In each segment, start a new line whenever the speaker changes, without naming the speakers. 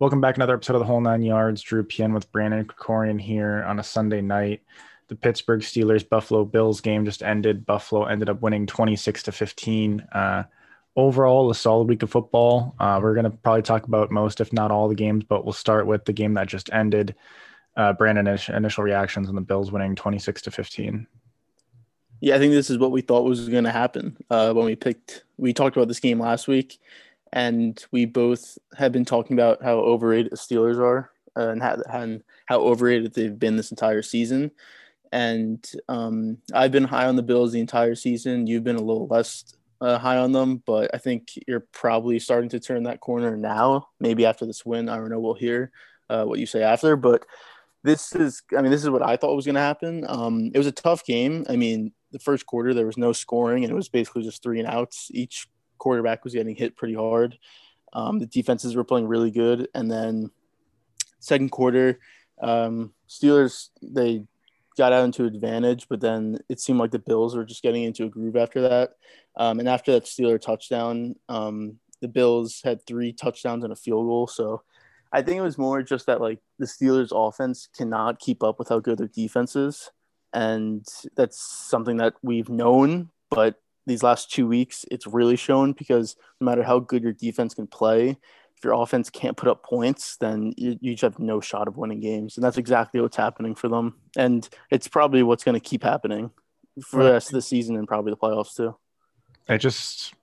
Welcome back. Another episode of the Whole Nine Yards. Drew Pien with Brandon Krikorian here on a Sunday night. The Pittsburgh Steelers Buffalo Bills game just ended. Buffalo ended up winning 26 to 15. Uh, overall, a solid week of football. Uh, we're going to probably talk about most, if not all, the games, but we'll start with the game that just ended. Uh, Brandon, initial reactions on the Bills winning 26 to 15.
Yeah, I think this is what we thought was going to happen uh, when we picked. We talked about this game last week and we both have been talking about how overrated the Steelers are uh, and, how, and how overrated they've been this entire season. And um, I've been high on the Bills the entire season. You've been a little less uh, high on them, but I think you're probably starting to turn that corner now. Maybe after this win, I don't know. We'll hear uh, what you say after, but this is, I mean, this is what I thought was going to happen. Um, it was a tough game. I mean, the first quarter there was no scoring, and it was basically just three and outs. Each quarterback was getting hit pretty hard. Um, the defenses were playing really good, and then second quarter, um, Steelers they got out into advantage, but then it seemed like the Bills were just getting into a groove after that. Um, and after that Steeler touchdown, um, the Bills had three touchdowns and a field goal. So I think it was more just that like the Steelers offense cannot keep up with how good their defense is. And that's something that we've known, but these last two weeks, it's really shown because no matter how good your defense can play, if your offense can't put up points, then you, you just have no shot of winning games. And that's exactly what's happening for them. And it's probably what's going to keep happening for the rest of the season and probably the playoffs too.
It just,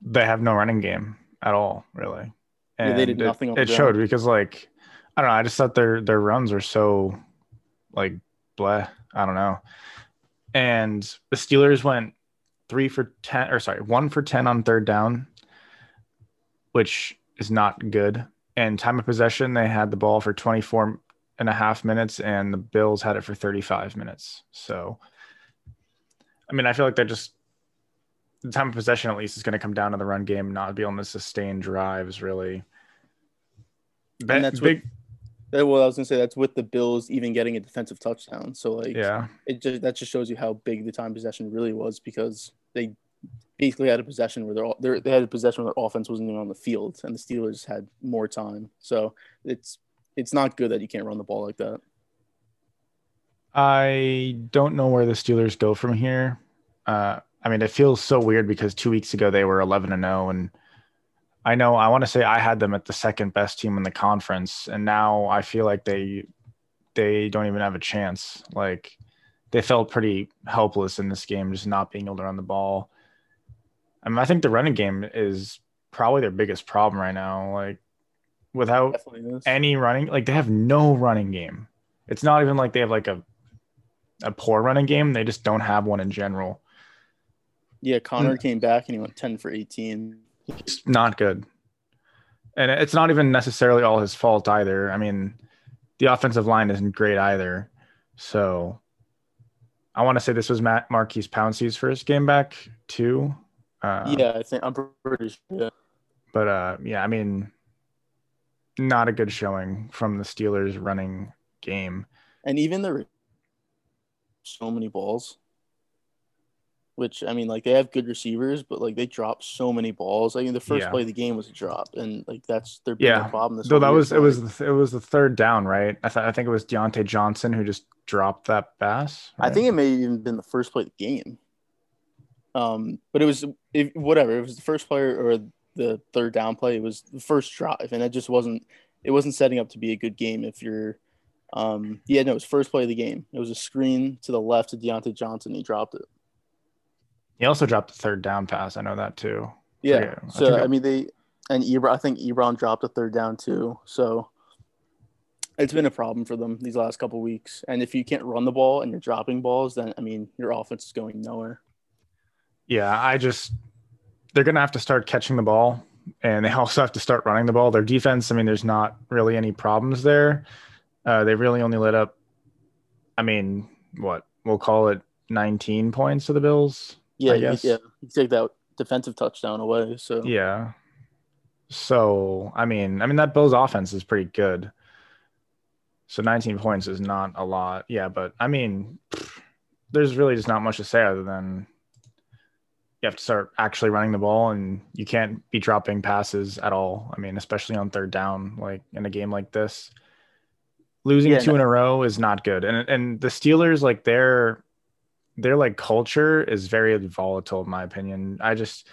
they have no running game at all, really.
And yeah, they did nothing.
It, it showed because, like, I don't know. I just thought their their runs were so, like, bleh. I don't know. And the Steelers went three for 10, or sorry, one for 10 on third down, which is not good. And time of possession, they had the ball for 24 and a half minutes, and the Bills had it for 35 minutes. So, I mean, I feel like they're just the time of possession at least is going to come down to the run game, not be able to sustain drives really.
and that's big. What, eh, well, I was gonna say that's with the Bills even getting a defensive touchdown. So like,
yeah,
it just that just shows you how big the time possession really was because they basically had a possession where they're, they're they had a possession where their offense wasn't even on the field, and the Steelers had more time. So it's it's not good that you can't run the ball like that.
I don't know where the Steelers go from here. Uh, I mean, it feels so weird because two weeks ago they were 11 and 0, and I know I want to say I had them at the second best team in the conference, and now I feel like they they don't even have a chance. Like they felt pretty helpless in this game, just not being able to run the ball. I mean, I think the running game is probably their biggest problem right now. Like without any running, like they have no running game. It's not even like they have like a a poor running game. They just don't have one in general.
Yeah, Conner mm. came back and he went 10 for 18.
He's not good. And it's not even necessarily all his fault either. I mean, the offensive line isn't great either. So I want to say this was Matt Maurkice Pouncey's first game back too.
Uh, yeah, I think I'm pretty sure. Yeah.
But uh, yeah, I mean, not a good showing from the Steelers running game.
And even the so many balls which I mean, like they have good receivers, but like they drop so many balls. I mean, the first yeah. play of the game was a drop, and like that's their big yeah. problem.
so that was it was it was the third down, right? I thought I think it was Diontae Johnson who just dropped that pass.
Right? I think it may have even been the first play of the game. Um, but it was it, whatever. It was the first player or the third down play. It was the first drive, and it just wasn't. It wasn't setting up to be a good game if you're. Um, yeah, no, it was first play of the game. It was a screen to the left to Diontae Johnson. He dropped it.
He also dropped a third down pass. I know that too.
Yeah. So I, I mean they and Ebron, I think Ebron dropped a third down too. So it's been a problem for them these last couple weeks. And if you can't run the ball and you're dropping balls, then I mean your offense is going nowhere.
Yeah, I just they're gonna have to start catching the ball and they also have to start running the ball. Their defense, I mean, there's not really any problems there. Uh, they really only let up, I mean, what we'll call it 19 points to the Bills.
Yeah, yeah. You take that defensive touchdown away. So
yeah. So I mean, I mean that Bills offense is pretty good. So 19 points is not a lot. Yeah, but I mean, there's really just not much to say other than you have to start actually running the ball and you can't be dropping passes at all. I mean, especially on third down, like in a game like this. Losing yeah, two no. in a row is not good. And and the Steelers, like their their like culture is very volatile, in my opinion. I just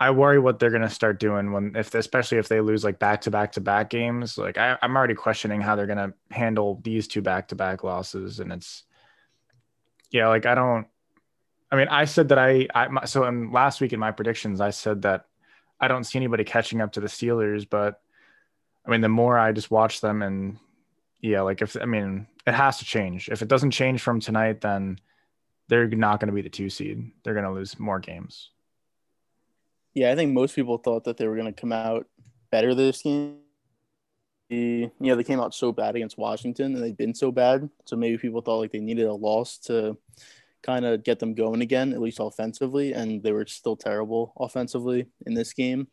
I worry what they're gonna start doing when if especially if they lose like back to back to back games. Like I, I'm already questioning how they're gonna handle these two back to back losses. And it's yeah, like I don't I mean, I said that I, I so in last week in my predictions, I said that I don't see anybody catching up to the Steelers, but I mean, the more I just watch them and yeah, like if I mean, it has to change. If it doesn't change from tonight, then they're not going to be the two seed. They're going to lose more games.
Yeah, I think most people thought that they were going to come out better this game. You know, they came out so bad against Washington and they've been so bad. So maybe people thought like they needed a loss to kind of get them going again, at least offensively, and they were still terrible offensively in this game.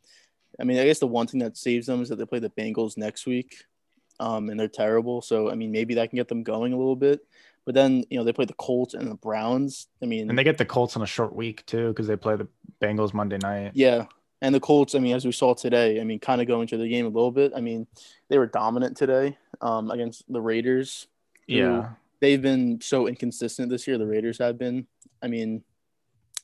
I mean, I guess the one thing that saves them is that they play the Bengals next week, um, and they're terrible. So, I mean, maybe that can get them going a little bit. But then, you know, they play the Colts and the Browns. I mean,
and they get the Colts on a short week too because they play the Bengals Monday night.
Yeah, and the Colts. I mean, as we saw today, I mean, kind of going to the game a little bit. I mean, they were dominant today um, against the Raiders.
Yeah,
they've been so inconsistent this year. The Raiders have been. I mean,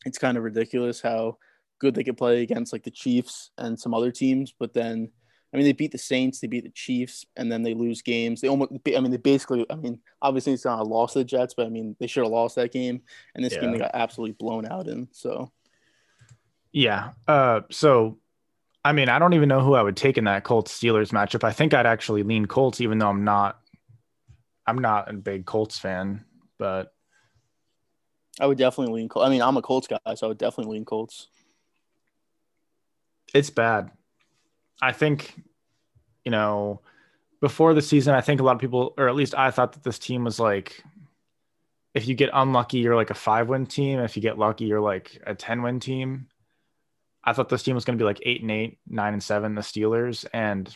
it's kind of ridiculous how good they could play against like the Chiefs and some other teams, but then I mean they beat the Saints, they beat the Chiefs, and then they lose games. They almost I mean they basically I mean obviously it's not a loss to the Jets, but I mean they should have lost that game. And this yeah. game they got absolutely blown out in. So
yeah. Uh so I mean, I don't even know who I would take in that Colts Steelers matchup. I think I'd actually lean Colts, even though I'm not I'm not a big Colts fan, but
I would definitely lean Colts. I mean, I'm a Colts guy, so I would definitely lean Colts.
It's bad. I think, you know, before the season, I think a lot of people, or at least I thought that this team was like, if you get unlucky, you're like a five win team. If you get lucky, you're like a 10 win team. I thought this team was going to be like eight and eight, nine and seven, the Steelers. And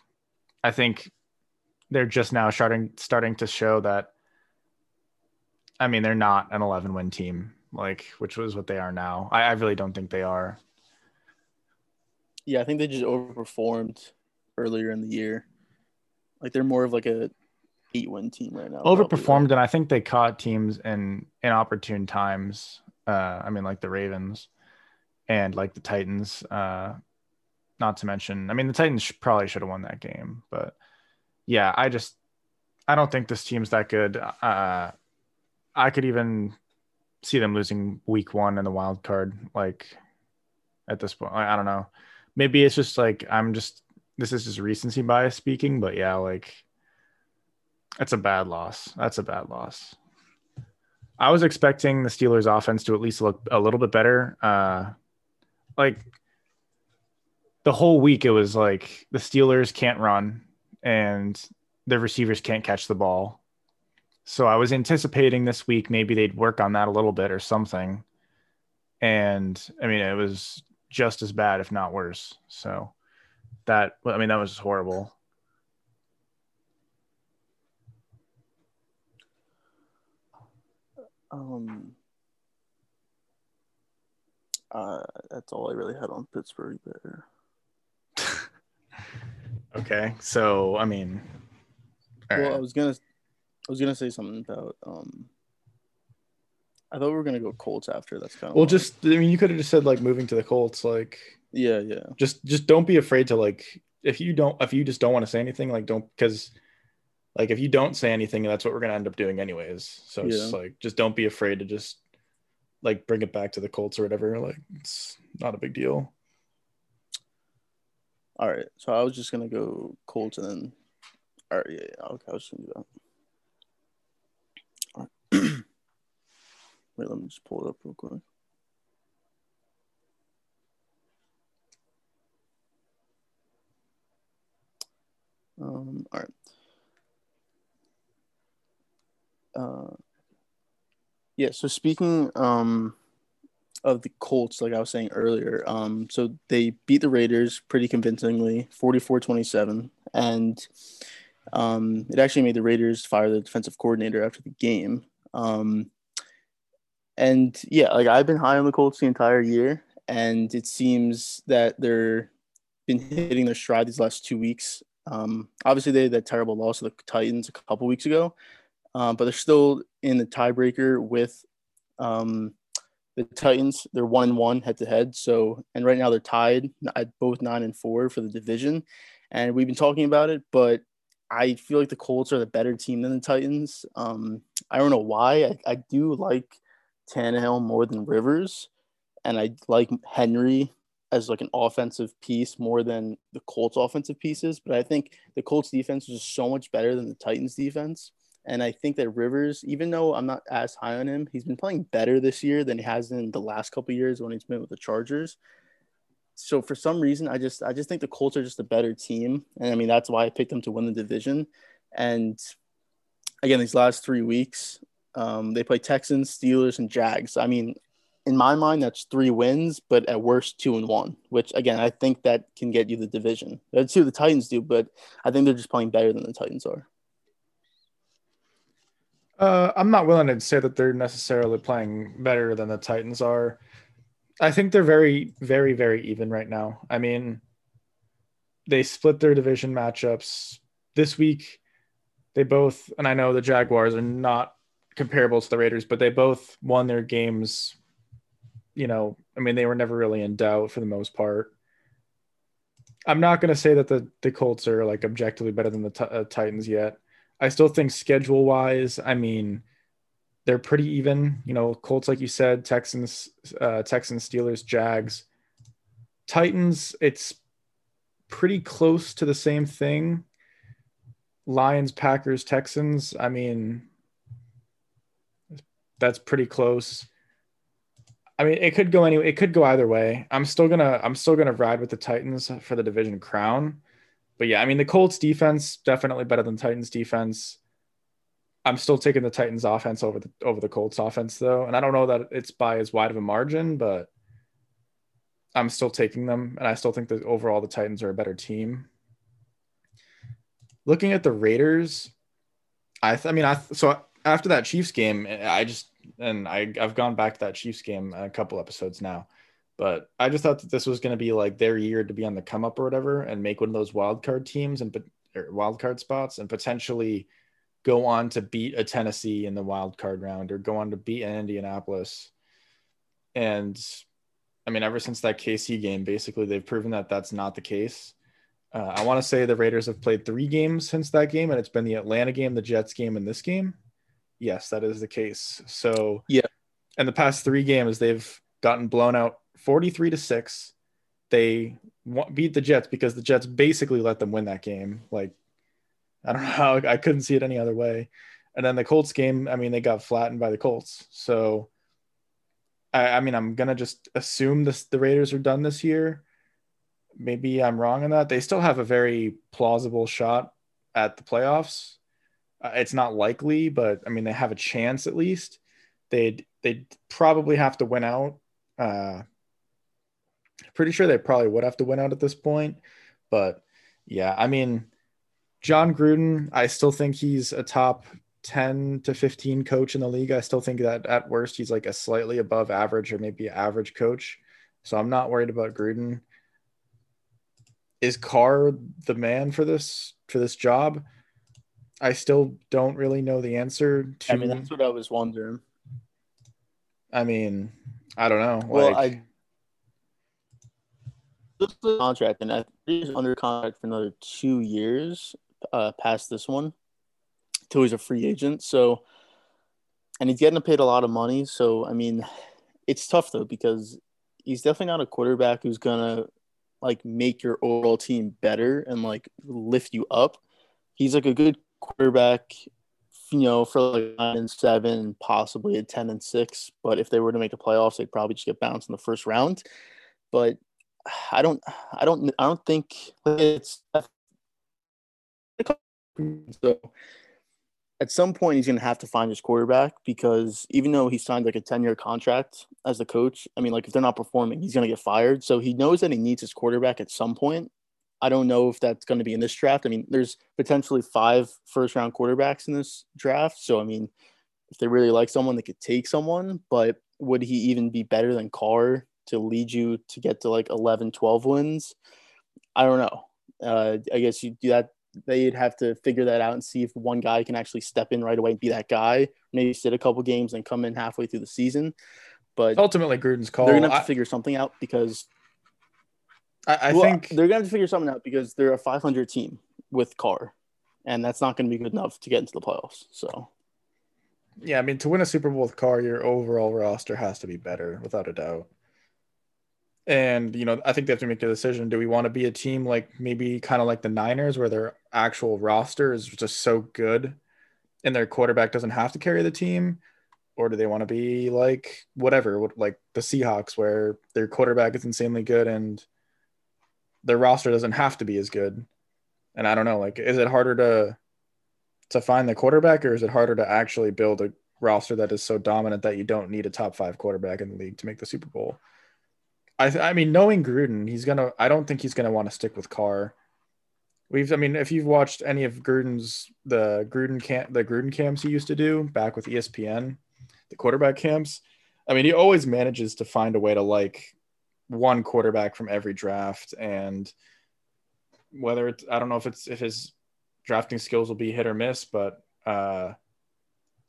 I think they're just now starting starting to show that I mean they're not an 11 win team like which was what they are now. I, I really don't think they are.
Yeah, I think they just overperformed earlier in the year. Like they're more of like a eight win team right now.
Overperformed, and I think they caught teams in inopportune times. Uh, I mean, like the Ravens and like the Titans. Uh, not to mention, I mean, the Titans probably should have won that game, but yeah, I just I don't think this team's that good. Uh, I could even see them losing week one in the wild card. Like at this point, I, I don't know. Maybe it's just like I'm just this is just recency bias speaking, but yeah, like that's a bad loss. That's a bad loss. I was expecting the Steelers offense to at least look a little bit better. Uh, like the whole week, it was like the Steelers can't run and the receivers can't catch the ball. So I was anticipating this week maybe they'd work on that a little bit or something. And I mean, it was just as bad, if not worse. So that, I mean, that was horrible.
Um, uh, that's all I really had on Pittsburgh there.
Okay, so I mean,
well, right. I was gonna, I was gonna say something about. um I thought we were gonna go Colts after. That's kind of
well. Just I mean, you could have just said like moving to the Colts, like
yeah, yeah.
Just just don't be afraid to like if you don't if you just don't want to say anything, like don't because like if you don't say anything, that's what we're gonna end up doing anyways. So yeah. it's like just don't be afraid to just like bring it back to the Colts or whatever. Like it's not a big deal.
All right, so I was just gonna go Colts and then. All right, yeah, yeah okay, I was gonna do that. All right. Wait, let me just pull it up real quick. Um, all right. Uh, yeah. So speaking um of the Colts, like I was saying earlier. Um, so they beat the Raiders pretty convincingly, 44-27. And um, it actually made the Raiders fire the defensive coordinator after the game. Um, and yeah, like I've been high on the Colts the entire year. and it seems that they're been hitting their stride these last two weeks. Um, obviously, they had that terrible loss to the Titans a couple weeks ago, um, but they're still in the tiebreaker with um, the Titans. They're one and one head to head. So, and right now they're tied at both nine and four for the division. And we've been talking about it, but I feel like the Colts are the better team than the Titans. Um, I don't know why. I, I do like Tannehill more than Rivers, and I like Henry as like an offensive piece more than the Colts offensive pieces. But I think the Colts defense is so much better than the Titans defense. And I think that Rivers, even though I'm not as high on him, he's been playing better this year than he has in the last couple years when he's been with the Chargers. So for some reason, I just I just think the Colts are just a better team, and I mean that's why I picked them to win the division. And again, these last three weeks, um, they play Texans, Steelers, and Jags. I mean, in my mind, that's three wins, but at worst, two and one. Which again, I think that can get you the division. That's who the Titans do, but I think they're just playing better than the Titans are.
Uh, I'm not willing to say that they're necessarily playing better than the Titans are. I think they're very, very, very even right now. I mean, they split their division matchups this week. They both, and I know the Jaguars are not comparable to the Raiders, but they both won their games. You know, I mean, they were never really in doubt for the most part. I'm not going to say that the the Colts are like objectively better than the t- uh, Titans yet. I still think schedule wise, I mean, they're pretty even. You know, Colts, like you said, Texans, uh, Texans, Steelers, Jags, Titans. It's pretty close to the same thing. Lions, Packers, Texans. I mean, that's pretty close. I mean, it could go any. It could go either way. I'm still gonna. I'm still gonna ride with the Titans for the division crown. But yeah, I mean, the Colts defense definitely better than Titans defense. I'm still taking the Titans offense over the over the Colts offense though, and I don't know that it's by as wide of a margin, but I'm still taking them, and I still think that overall the Titans are a better team. Looking at the Raiders, I th- I mean I so after that Chiefs game, I just and I I've gone back to that Chiefs game a couple episodes now. But I just thought that this was going to be like their year to be on the come up or whatever and make one of those wild card teams and wild card spots and potentially go on to beat a Tennessee in the wild card round or go on to beat an Indianapolis. And I mean, ever since that KC game, basically they've proven that that's not the case. Uh, I want to say the Raiders have played three games since that game, and it's been the Atlanta game, the Jets game, and this game. Yes, that is the case. So
yeah,
in the past three games, they've gotten blown out 43 to 6. They beat the Jets because the Jets basically let them win that game. Like, I don't know how I couldn't see it any other way. And then the Colts game, I mean, they got flattened by the Colts. So, I, I mean, I'm gonna just assume this the Raiders are done this year. Maybe I'm wrong on that. They still have a very plausible shot at the playoffs. Uh, it's not likely, but I mean, they have a chance at least. They'd they'd probably have to win out. Uh, Pretty sure they probably would have to win out at this point. But yeah, I mean, Jon Gruden, I still think he's a top 10 to 15 coach in the league. I still think that at worst, he's like a slightly above average or maybe average coach. So I'm not worried about Gruden. Is Carr the man for this for this job? I still don't really know the answer to
I mean that's what I was wondering.
I mean, I don't know.
Well, like, I the contract, and he's under contract for another two years uh, past this one, till he's a free agent. So, and he's getting paid a lot of money. So, I mean, it's tough though because he's definitely not a quarterback who's gonna like make your overall team better and like lift you up. He's like a good quarterback, you know, for like nine and seven, possibly a ten and six. But if they were to make the playoffs, they'd probably just get bounced in the first round. But I don't, I don't, I don't think it's so. At some point, he's going to have to find his quarterback because even though he signed like a ten-year contract as the coach, I mean, like if they're not performing, he's going to get fired. So he knows that he needs his quarterback at some point. I don't know if that's going to be in this draft. I mean, there's potentially five first-round quarterbacks in this draft. So I mean, if they really like someone, they could take someone. But would he even be better than Carr to lead you to get to like 11, 12 wins. I don't know. Uh, I guess you do that. They'd have to figure that out and see if one guy can actually step in right away and be that guy. Maybe sit a couple games and come in halfway through the season. But
ultimately, Gruden's call.
They're gonna have to I, figure something out because
I, I well, think
they're gonna have to figure something out because they're a 500 team with Carr, and that's not going to be good enough to get into the playoffs. So,
yeah, I mean, to win a Super Bowl with Carr, your overall roster has to be better, without a doubt. And you know, I think they have to make a decision. Do we want to be a team like maybe kind of like the Niners, where their actual roster is just so good, and their quarterback doesn't have to carry the team, or do they want to be like whatever, like the Seahawks, where their quarterback is insanely good and their roster doesn't have to be as good? And I don't know, like, is it harder to to find the quarterback, or is it harder to actually build a roster that is so dominant that you don't need a top five quarterback in the league to make the Super Bowl? I th- I mean, knowing Gruden, he's gonna. I don't think he's gonna want to stick with Carr. We've, I mean, if you've watched any of Gruden's the Gruden camp, the Gruden camps he used to do back with ESPN, the quarterback camps. I mean, he always manages to find a way to like one quarterback from every draft, and whether it's, I don't know if it's if his drafting skills will be hit or miss, but uh,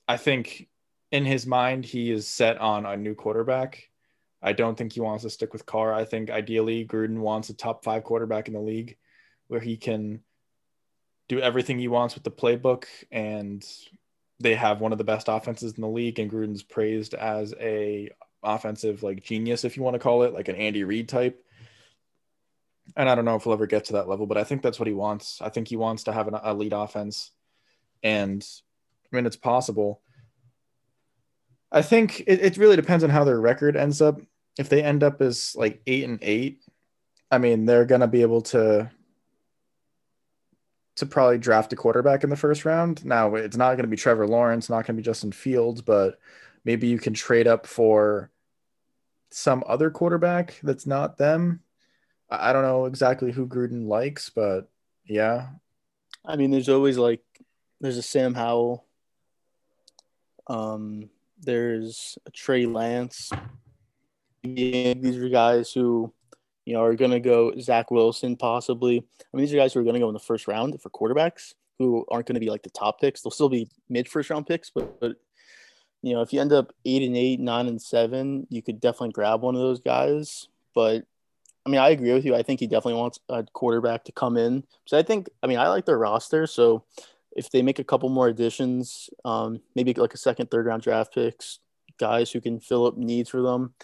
I think in his mind he is set on a new quarterback I don't think he wants to stick with Carr. I think ideally Gruden wants a top five quarterback in the league where he can do everything he wants with the playbook and they have one of the best offenses in the league and Gruden's praised as a offensive like genius if you want to call it like an Andy Reid type. And I don't know if he'll ever get to that level, but I think that's what he wants. I think he wants to have an elite offense and I mean it's possible. I think it, it really depends on how their record ends up if they end up as like eight and eight, I mean, they're gonna be able to to probably draft a quarterback in the first round. Now it's not gonna be Trevor Lawrence, not gonna be Justin Fields, but maybe you can trade up for some other quarterback that's not them. I don't know exactly who Gruden likes, but yeah.
I mean, there's always like there's a Sam Howell. Um, there's a Trey Lance these are guys who, you know, are to go Zach Wilson possibly. I mean, these are guys who are to go in the first round for quarterbacks who aren't to be like the top picks. They'll still be mid first round picks, but, but you know, if you end up eight and eight, nine and seven, you could definitely grab one of those guys. But I mean, I agree with you. I think he definitely wants a quarterback to come in. So I think, I mean, I like their roster. So if they make a couple more additions, um, maybe like a second, third round draft picks, guys who can fill up needs for them,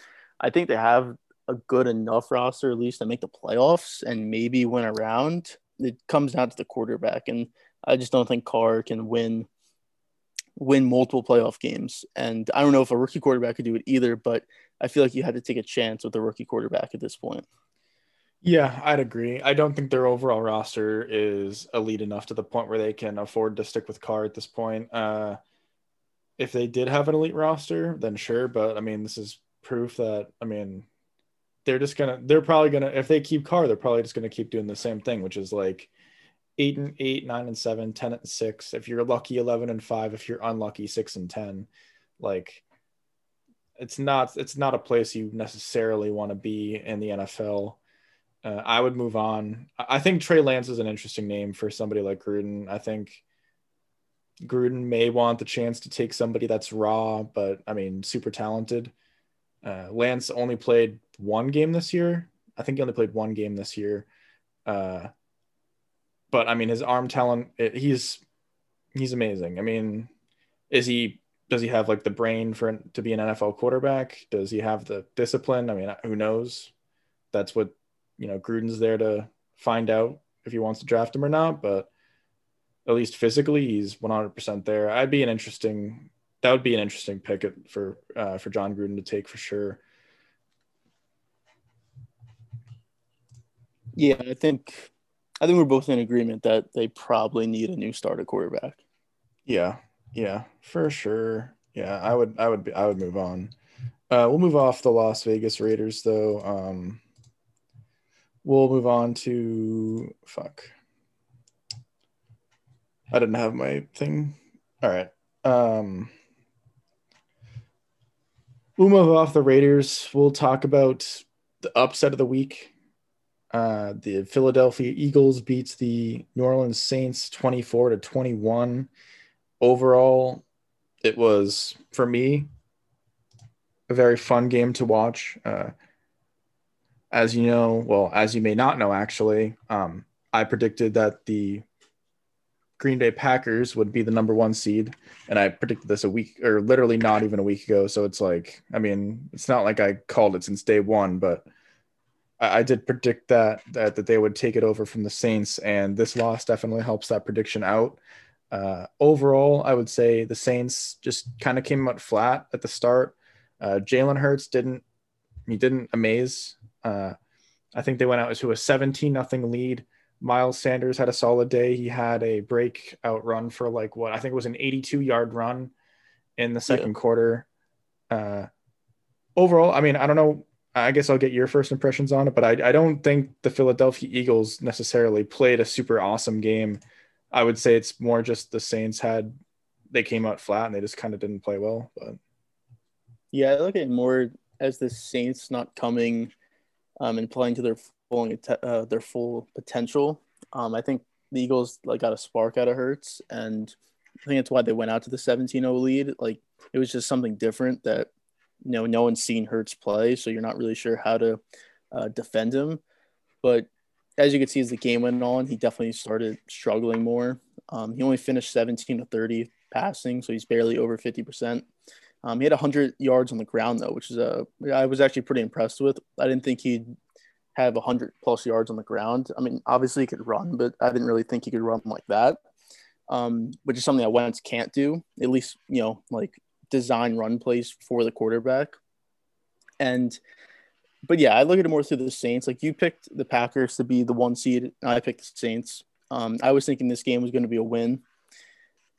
I think they have a good enough roster at least to make the playoffs and maybe win around. It comes down to the quarterback, and I just don't think Carr can win win multiple playoff games. And I don't know if a rookie quarterback could do it either, but I feel like you had to take a chance with a rookie quarterback at this point.
Yeah, I'd agree. I don't think their overall roster is elite enough to the point where they can afford to stick with Carr at this point. Uh, if they did have an elite roster, then sure. But I mean, this is proof that I mean they're just gonna they're probably gonna if they keep Carr, they're probably just gonna keep doing the same thing, which is like eight and eight, nine and seven, 10 and six. If you're lucky, 11 and five. If you're unlucky, six and 10. Like it's not it's not a place you necessarily want to be in the NFL. Uh, I would move on. I think Trey Lance is an interesting name for somebody like Gruden. I think Gruden may want the chance to take somebody that's raw, but I mean, super talented. Uh, Lance only played one game this year. I think he only played one game this year. Uh, but I mean, his arm talent, it, he's he's amazing. I mean, is he does he have like the brain for to be an NFL quarterback? Does he have the discipline? I mean, who knows? That's what you know. Gruden's there to find out if he wants to draft him or not. But at least physically, he's 100% there. I'd be an interesting that would be an interesting pick for uh, for Jon Gruden to take for sure.
Yeah, I think I think we're both in agreement that they probably need a new starter quarterback.
Yeah, yeah, for sure. Yeah, I would, I would, be, I would move on. Uh, we'll move off the Las Vegas Raiders though. Um, we'll move on to fuck. I didn't have my thing. All right. Um, we'll move off the Raiders. We'll talk about the upset of the week. Uh, the Philadelphia Eagles beats the New Orleans Saints 24 to 21. Overall, it was for me a very fun game to watch. Uh, as you know, well, as you may not know, actually, um, I predicted that the Green Bay Packers would be the number one seed. And I predicted this a week or literally not even a week ago. So it's like, I mean, it's not like I called it since day one, but I, I did predict that, that that they would take it over from the Saints. And this loss definitely helps that prediction out. Uh, overall, I would say the Saints just kind of came out flat at the start. Uh, Jalen Hurts didn't he didn't amaze. Uh, I think they went out to a 17 nothing lead. Miles Sanders had a solid day. He had a breakout run for like what I think was an 82 yard run in the second yeah. quarter. Uh, overall, I mean, I don't know. I guess I'll get your first impressions on it, but I, I don't think the Philadelphia Eagles necessarily played a super awesome game. I would say it's more just the Saints had they came out flat and they just kind of didn't play well. But
yeah, I look at more as the Saints not coming um, and playing to their full uh, their full potential. Um, I think the Eagles like got a spark out of Hurts, and I think that's why they went out to the 17-0 lead. Like it was just something different that you know no one's seen Hurts play, so you're not really sure how to uh, defend him. But as you can see, as the game went on, he definitely started struggling more. Um, he only finished 17 to 30 passing, so he's barely over 50 percent. Um, he had 100 yards on the ground though, which is a I was actually pretty impressed with. I didn't think he'd have 100 plus yards on the ground. I mean, obviously he could run, but I didn't really think he could run like that, um, which is something that Wentz can't do. At least you know, like design run plays for the quarterback. And but yeah, I look at it more through the Saints. Like you picked the Packers to be the one seed, and I picked the Saints. Um, I was thinking this game was going to be a win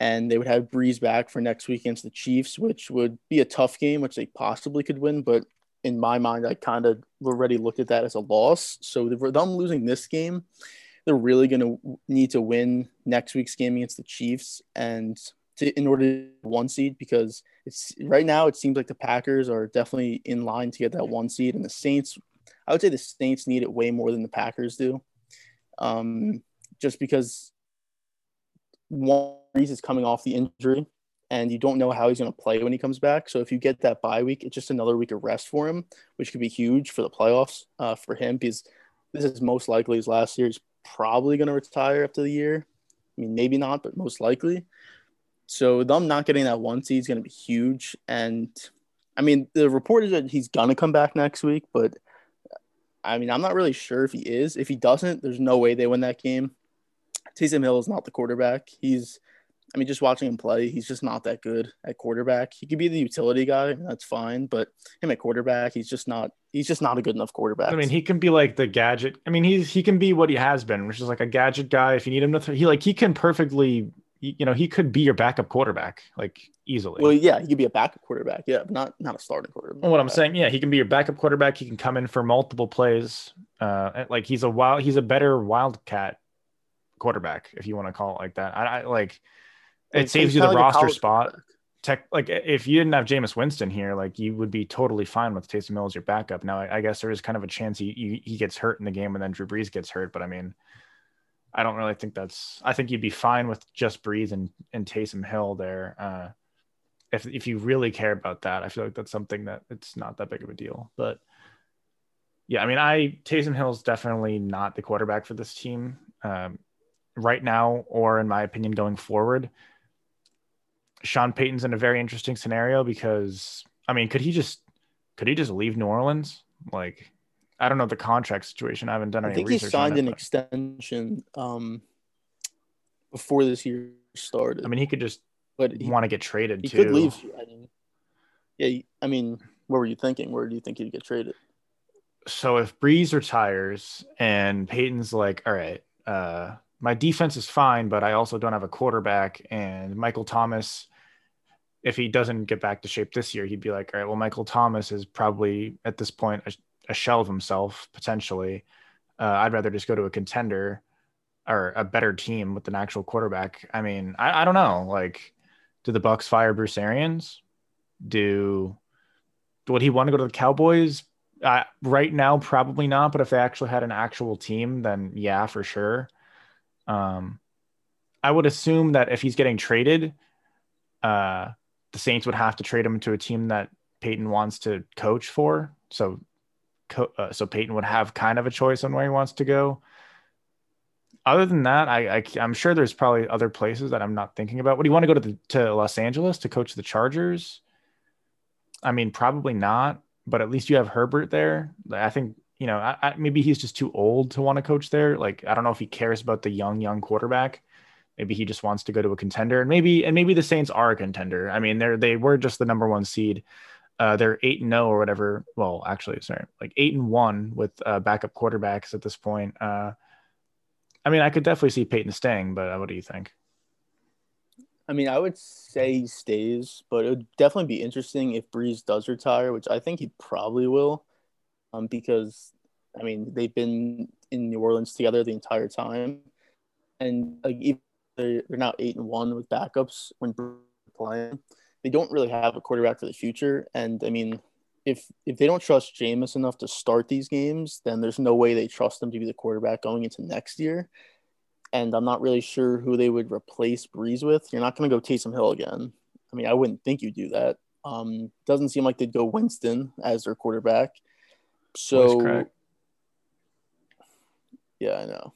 and they would have Brees back for next week against the Chiefs, which would be a tough game, which they possibly could win. But in my mind, I kind of already looked at that as a loss. So them losing this game, they're really going to need to win next week's game against the Chiefs and to, in order to one seed because it's right now it seems like the Packers are definitely in line to get that one seed and the Saints I would say the Saints need it way more than the Packers do. Um, just because one is coming off the injury, and you don't know how he's going to play when he comes back. So if you get that bye week, it's just another week of rest for him, which could be huge for the playoffs uh, for him because this is most likely his last year. He's probably going to retire after the year. I mean, maybe not, but most likely. So them not getting that one seed is going to be huge. And I mean, the report is that he's going to come back next week, but I mean, I'm not really sure if he is. If he doesn't, there's no way they win that game. Taysom Hill is not the quarterback. He's I mean, just watching him play, he's just not that good at quarterback. He could be the utility guy, that's fine, but him at quarterback, he's just not. He's just not a good enough quarterback.
I mean, he can be like the gadget. I mean, he's he can be what he has been, which is like a gadget guy. If you need him to, th- he like he can perfectly. You know, he could be your backup quarterback like easily.
Well, yeah, he could be a backup quarterback. Yeah, but not not a starting quarterback.
Well, what I'm saying, yeah, he can be your backup quarterback. He can come in for multiple plays. Uh, like he's a wild. He's a better wildcat quarterback, if you want to call it like that. I, I like it saves you the roster spot. Tech, like if you didn't have Jameis Winston here, like you would be totally fine with Taysom Hill as your backup. Now, I, I guess there is kind of a chance he, he, he gets hurt in the game and then Drew Brees gets hurt, but I mean, I don't really think that's. I think you'd be fine with just Brees and and Taysom Hill there. Uh, if if you really care about that, I feel like that's something that it's not that big of a deal. But yeah, I mean, I Taysom Hill's definitely not the quarterback for this team um, right now, or in my opinion, going forward. Sean Payton's in a very interesting scenario because I mean, could he just could he just leave New Orleans? Like, I don't know the contract situation. I haven't done any. I think he
signed
it,
an but... extension um, before this year started.
I mean, he could just but he, want to get traded.
He
too.
could leave. I mean, yeah, I mean, what were you thinking? Where do you think he'd get traded?
So if Brees retires and Payton's like, all right, uh, my defense is fine, but I also don't have a quarterback, and Michael Thomas if he doesn't get back to shape this year, he'd be like, all right, well, Michael Thomas is probably at this point a, shell of himself potentially. Uh, I'd rather just go to a contender or a better team with an actual quarterback. I mean, I, I don't know. Like, do the Bucs fire Bruce Arians? Do would he want to go to the Cowboys? Uh, right now, probably not. But if they actually had an actual team, then yeah, for sure. Um, I would assume that if he's getting traded, uh, the Saints would have to trade him to a team that Payton wants to coach for. So, uh, so Payton would have kind of a choice on where he wants to go. Other than that, I, I am sure there's probably other places that I'm not thinking about. Would you want to go to the, to Los Angeles to coach the Chargers? I mean, probably not. But at least you have Herbert there. I think you know, I, I, maybe he's just too old to want to coach there. Like, I don't know if he cares about the young, young quarterback. Maybe he just wants to go to a contender, and maybe and maybe the Saints are a contender. I mean, they're they were just the number one seed. Uh, they're eight and zero or whatever. Well, actually, sorry, like eight and one with uh, backup quarterbacks at this point. Uh, I mean, I could definitely see Payton staying, but uh, what do you think?
I mean, I would say he stays, but it would definitely be interesting if Brees does retire, which I think he probably will, um, because I mean they've been in New Orleans together the entire time, and like even they're, they're now eight and one with backups when Brees playing. They don't really have a quarterback for the future, and I mean, if if they don't trust Jameis enough to start these games, then there's no way they trust him to be the quarterback going into next year. And I'm not really sure who they would replace Brees with. You're not going to go Taysom Hill again. I mean, I wouldn't think you'd do that. Um, doesn't seem like they'd go Winston as their quarterback. So, yeah, I know.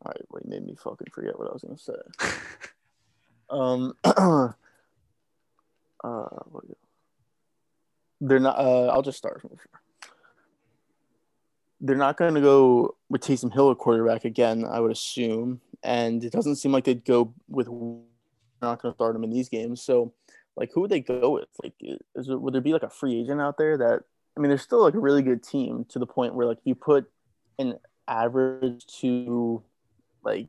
All right, wait, made me fucking forget what I was gonna say. um, uh, they're not. Uh, I'll just start from They're not going to go with Taysom Hill at quarterback again, I would assume, and it doesn't seem like they'd go with. They're not going to start him in these games, so like who would they go with? Like, is would there be like a free agent out there that? I mean, there's still like a really good team to the point where like you put an average to like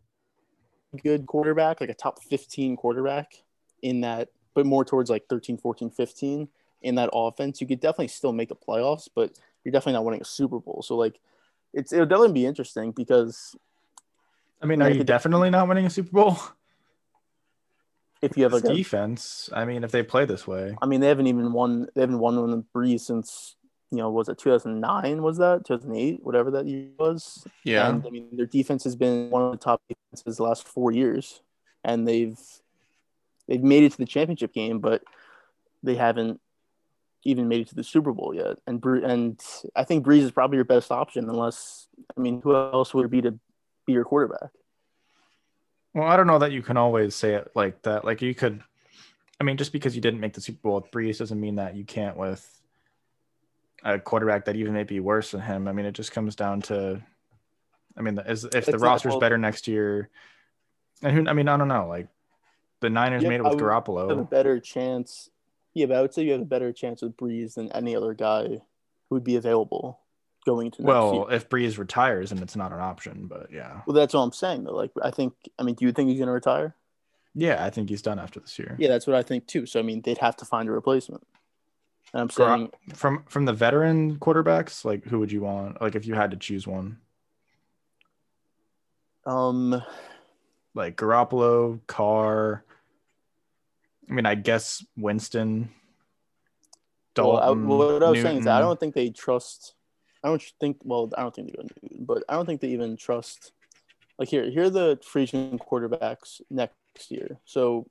good quarterback, like a top 15 quarterback in that, but more towards like 13, 14, 15 in that offense, you could definitely still make the playoffs, but you're definitely not winning a Super Bowl. So like it's it'll definitely be interesting because
I mean, are you definitely not winning a Super Bowl?
If you have a
defense, I mean, if they play this way,
I mean, they haven't even won. They haven't won one of the Brees since you know, was it 2009? Was that 2008? Whatever that year was.
Yeah.
And I mean, their defense has been one of the top defenses the last four years, and they've they've made it to the championship game, but they haven't even made it to the Super Bowl yet. And and I think Brees is probably your best option, unless I mean, who else would it be to be your quarterback?
Well, I don't know that you can always say it like that. Like you could, I mean, just because you didn't make the Super Bowl with Brees doesn't mean that you can't with a quarterback that even may be worse than him. I mean, it just comes down to, I mean, is, if the roster's better next year, and who, I mean, I don't know, like the Niners yeah, made it with Garoppolo.
Have a better chance. Yeah, but I would say you have a better chance with Brees than any other guy who would be available going to.
Well, if Brees retires, and it's not an option, but yeah.
Well, that's all I'm saying though. Like, I think, I mean, do you think he's going to retire?
Yeah, I think he's done after this year.
Yeah, that's what I think too. So I mean, they'd have to find a replacement. And I'm saying
from from the veteran quarterbacks, like who would you want? Like if you had to choose one.
Um
like Garoppolo, Carr. I mean, I guess Winston.
Dalton, well, I, what I was Newton. saying is I don't think they trust. I don't think. Well, I don't think they go Newton, but I don't think they even trust. Like here, here are the free quarterbacks next year. So,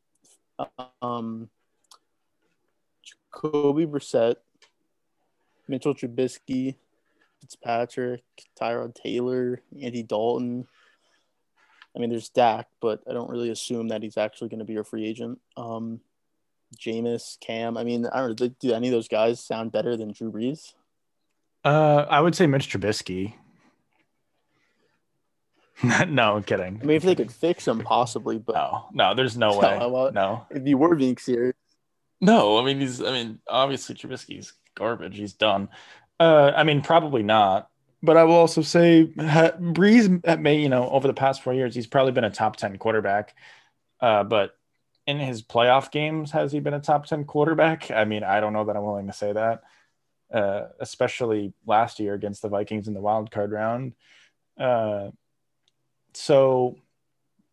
um, Kobe Brissett, Mitchell Trubisky, Fitzpatrick, Tyrod Taylor, Andy Dalton. I mean, there's Dak, but I don't really assume that he's actually going to be a free agent. Um, Jameis, Cam. I mean, I don't know. Do any of those guys sound better than Drew Brees?
Uh, I would say Mitch Trubisky. no, I'm kidding.
I mean, if they could fix him, possibly, but
no, no, there's no way. No, no.
If you were being serious,
no, I mean he's. I mean, obviously Trubisky's garbage. He's done. Uh, I mean, probably not. But I will also say, ha, Brees may, you know, over the past four years, he's probably been a top ten quarterback. Uh, but in his playoff games, has he been a top ten quarterback? I mean, I don't know that I'm willing to say that. Uh, especially last year against the Vikings in the wild card round. Uh, so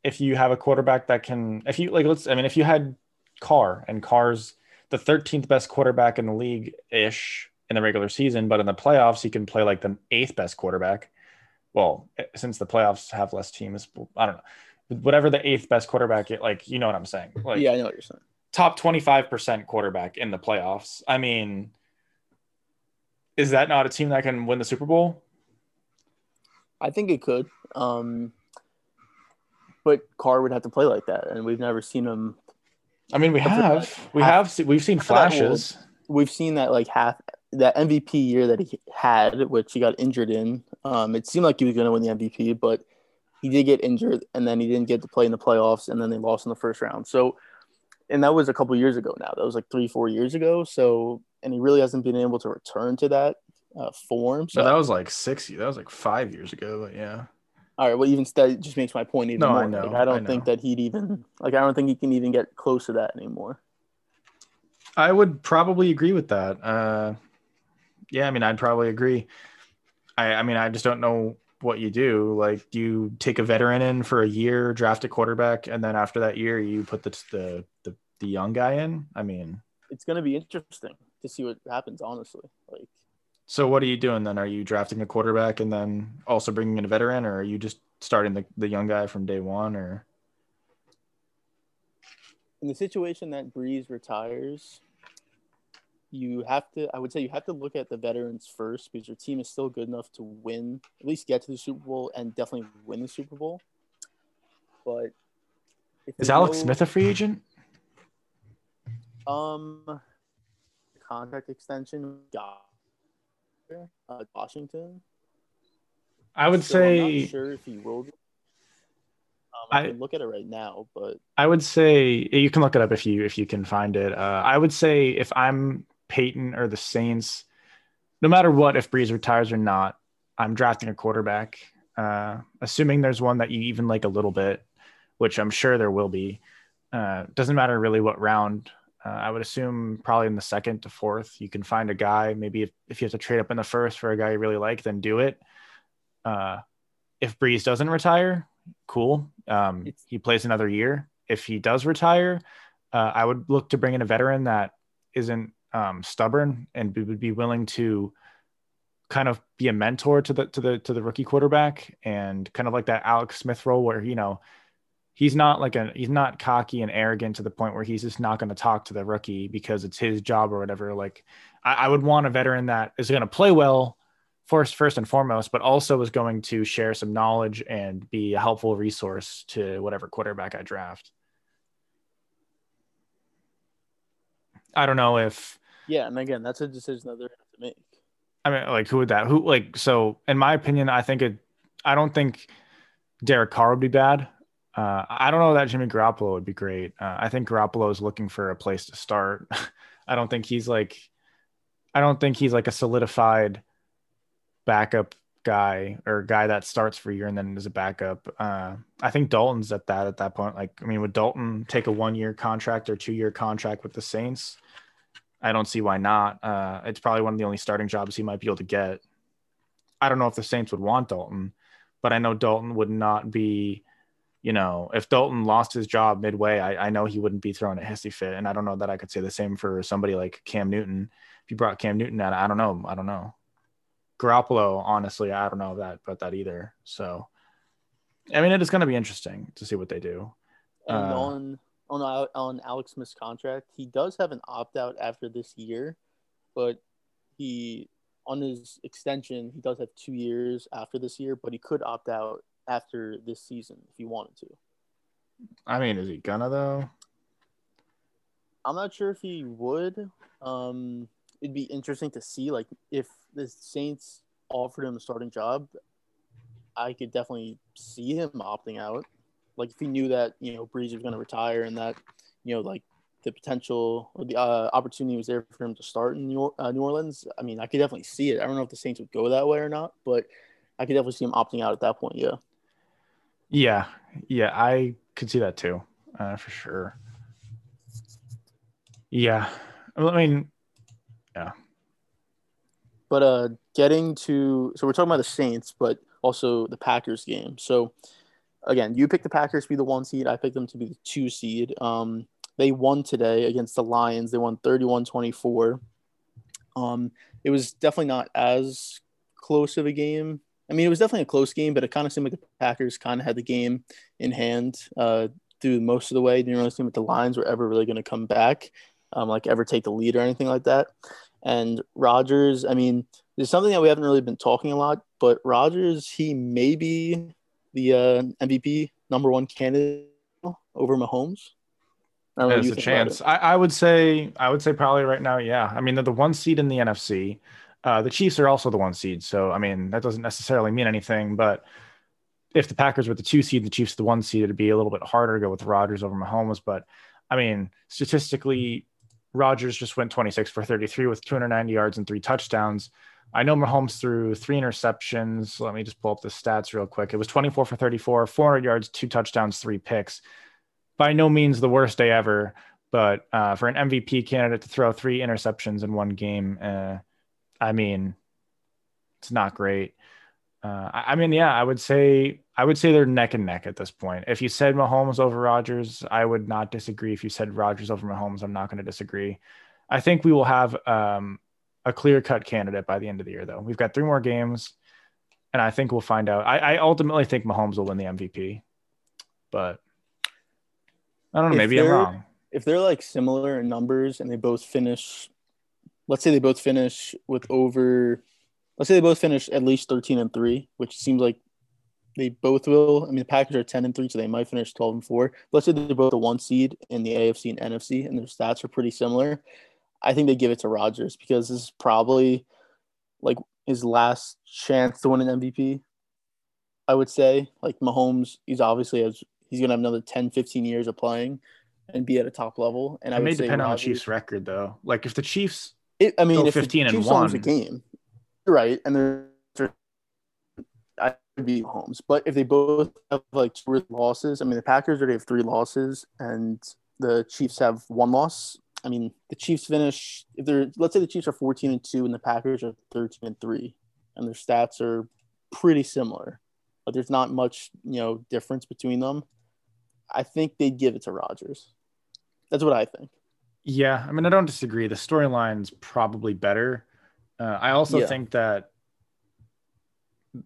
if you have a quarterback that can, if you like, let's, I mean, if you had Carr and Carr's the 13th best quarterback in the league ish in the regular season, but in the playoffs, he can play like the eighth best quarterback. Well, since the playoffs have less teams, I don't know. Whatever the eighth best quarterback, like you know what I'm saying. Like,
yeah, I know what you're saying.
Top 25% quarterback in the playoffs. I mean, is that not a team that can win the Super Bowl?
I think it could. Um, but Carr would have to play like that, and we've never seen him.
I mean, we have, we have, we've seen flashes.
We've seen that like half that MVP year that he had, which he got injured in. Um, it seemed like he was going to win the MVP, but he did get injured, and then he didn't get to play in the playoffs, and then they lost in the first round. So, and that was a couple years ago now. That was like three, four years ago. So, and he really hasn't been able to return to that uh, form.
So no, that was like six. That was like five years ago. But yeah.
All right. Well, even that just makes my point even no, more. I know. Like, I don't I think that he'd even like. I don't think he can even get close to that anymore.
I would probably agree with that. Uh, yeah, I mean, I'd probably agree. I, I mean, I just don't know what you do. Like, do you take a veteran in for a year, draft a quarterback, and then after that year, you put the the the, the young guy in? I mean,
it's going to be interesting to see what happens. Honestly, like
so what are you doing then? Are you drafting a quarterback and then also bringing in a veteran, or are you just starting the, the young guy from day one? Or
in the situation that Brees retires, you have to. I would say you have to look at the veterans first because your team is still good enough to win, at least get to the Super Bowl and definitely win the Super Bowl. But
is Alex no, Smith a free agent?
Um, contract extension. God uh, Washington.
I would so say.
I'm not sure if he will. Um, I, I, can look at it right now, but
I would say you can look it up if you if you can find it. Uh, I would say if I'm Payton or the Saints, no matter what, if Brees retires or not, I'm drafting a quarterback. Uh, assuming there's one that you even like a little bit, which I'm sure there will be. Uh, doesn't matter really what round uh, I would assume probably in the second to fourth, you can find a guy. Maybe if, if you have to trade up in the first for a guy you really like, then do it. Uh, if Brees doesn't retire, cool. Um, he plays another year. If he does retire, uh, I would look to bring in a veteran that isn't um, stubborn and would be willing to kind of be a mentor to the to the to the rookie quarterback and kind of like that Alex Smith role where you know he's not like a he's not cocky and arrogant to the point where he's just not going to talk to the rookie because it's his job or whatever. Like I, I would want a veteran that is going to play well first first and foremost, but also is going to share some knowledge and be a helpful resource to whatever quarterback I draft. I don't know if
yeah, and again, that's a decision that they're going to make.
I mean, like who would that who like so in my opinion, I think it I don't think Derek Carr would be bad. Uh, I don't know that Jimmy Garoppolo would be great. Uh, I think Garoppolo is looking for a place to start. I don't think he's like, I don't think he's like a solidified backup guy or guy that starts for a year and then is a backup. Uh, I think Dalton's at that at that point. Like, I mean, would Dalton take a one year contract or two year contract with the Saints? I don't see why not. Uh, it's probably one of the only starting jobs he might be able to get. I don't know if the Saints would want Dalton, but I know Dalton would not be you know, if Dalton lost his job midway, I, I know he wouldn't be throwing a hissy fit. And I don't know that I could say the same for somebody like Cam Newton. If you brought Cam Newton out, I don't know. I don't know. Garoppolo, honestly, I don't know that about that either. So, I mean, it is going to be interesting to see what they do.
And uh, on on on Alex Smith's contract, he does have an opt out after this year, but he on his extension he does have two years after this year, but he could opt out after this season if he wanted to.
I mean, is he gonna though?
I'm not sure if he would. Um, it'd be interesting to see, like, if the Saints offered him a starting job, I could definitely see him opting out. Like, if he knew that you know Brees was going to retire and that you know, like the potential or the uh, opportunity was there for him to start in New, uh, New Orleans. I mean, I could definitely see it. I don't know if the Saints would go that way or not, but I could definitely see him opting out at that point. Yeah.
Yeah, yeah, I could see that too, uh, for sure. Yeah, I mean, yeah.
But uh, getting to so we're talking about the Saints, but also the Packers game. So again, you picked the Packers to be the one seed. I picked them to be the two seed. Um, they won today against the Lions. They won 31-24. Um, it was definitely not as close of a game. I mean, it was definitely a close game, but it kind of seemed like the Packers kind of had the game in hand uh, through most of the way. Didn't really seem like the Lions were ever really going to come back, um, like ever take the lead or anything like that. And Rodgers, I mean, there's something that we haven't really been talking a lot, but Rodgers, he may be the uh, MVP number one candidate over Mahomes.
There's a chance. I, I, would say I would say probably right now, yeah. I mean, they're the one seed in the NFC. Uh, the Chiefs are also the one seed, so I mean that doesn't necessarily mean anything. But if the Packers were the two seed, the Chiefs the one seed, it'd be a little bit harder to go with Rodgers over Mahomes. But I mean, statistically, Rodgers just went 26 for 33 with 290 yards and three touchdowns. I know Mahomes threw three interceptions. Let me just pull up the stats real quick. It was 24 for 34, 400 yards, two touchdowns, three picks by no means the worst day ever, but uh, for an MVP candidate to throw three interceptions in one game, uh, I mean, it's not great. Uh, I, I, mean, yeah, I would say I would say they're neck and neck at this point. If you said Mahomes over Rodgers, I would not disagree. If you said Rodgers over Mahomes, I'm not going to disagree. I think we will have um, a clear cut candidate by the end of the year, though. We've got three more games, and I think we'll find out. I, I ultimately think Mahomes will win the MVP, but I don't know. Maybe I'm wrong.
If they're like similar in numbers and they both finish, let's say they both finish with over, let's say they both finish at least 13 and three, which seems like they both will. I mean, the Packers are 10 and three, so they might finish 12 and four. Let's say they're both a one seed in the AFC and NFC, and their stats are pretty similar. I think they give it to Rodgers because this is probably like his last chance to win an MVP. I would say, like Mahomes, he's obviously has he's going to have another 10, 15 years of playing and be at a top level. And
it
I
may depend on the Chiefs' record, though. Like if the Chiefs,
it, I mean,
if 15
and
one,
a game, right? And there's, I would be Holmes, but if they both have like two losses, I mean, the Packers already have three losses, and the Chiefs have one loss. I mean, the Chiefs finish if they're let's say the Chiefs are 14 and two, and the Packers are 13 and three, and their stats are pretty similar, but there's not much you know difference between them. I think they'd give it to Rodgers. That's what I think.
Yeah, I mean, I don't disagree. The storyline's probably better. Uh, I also yeah. think that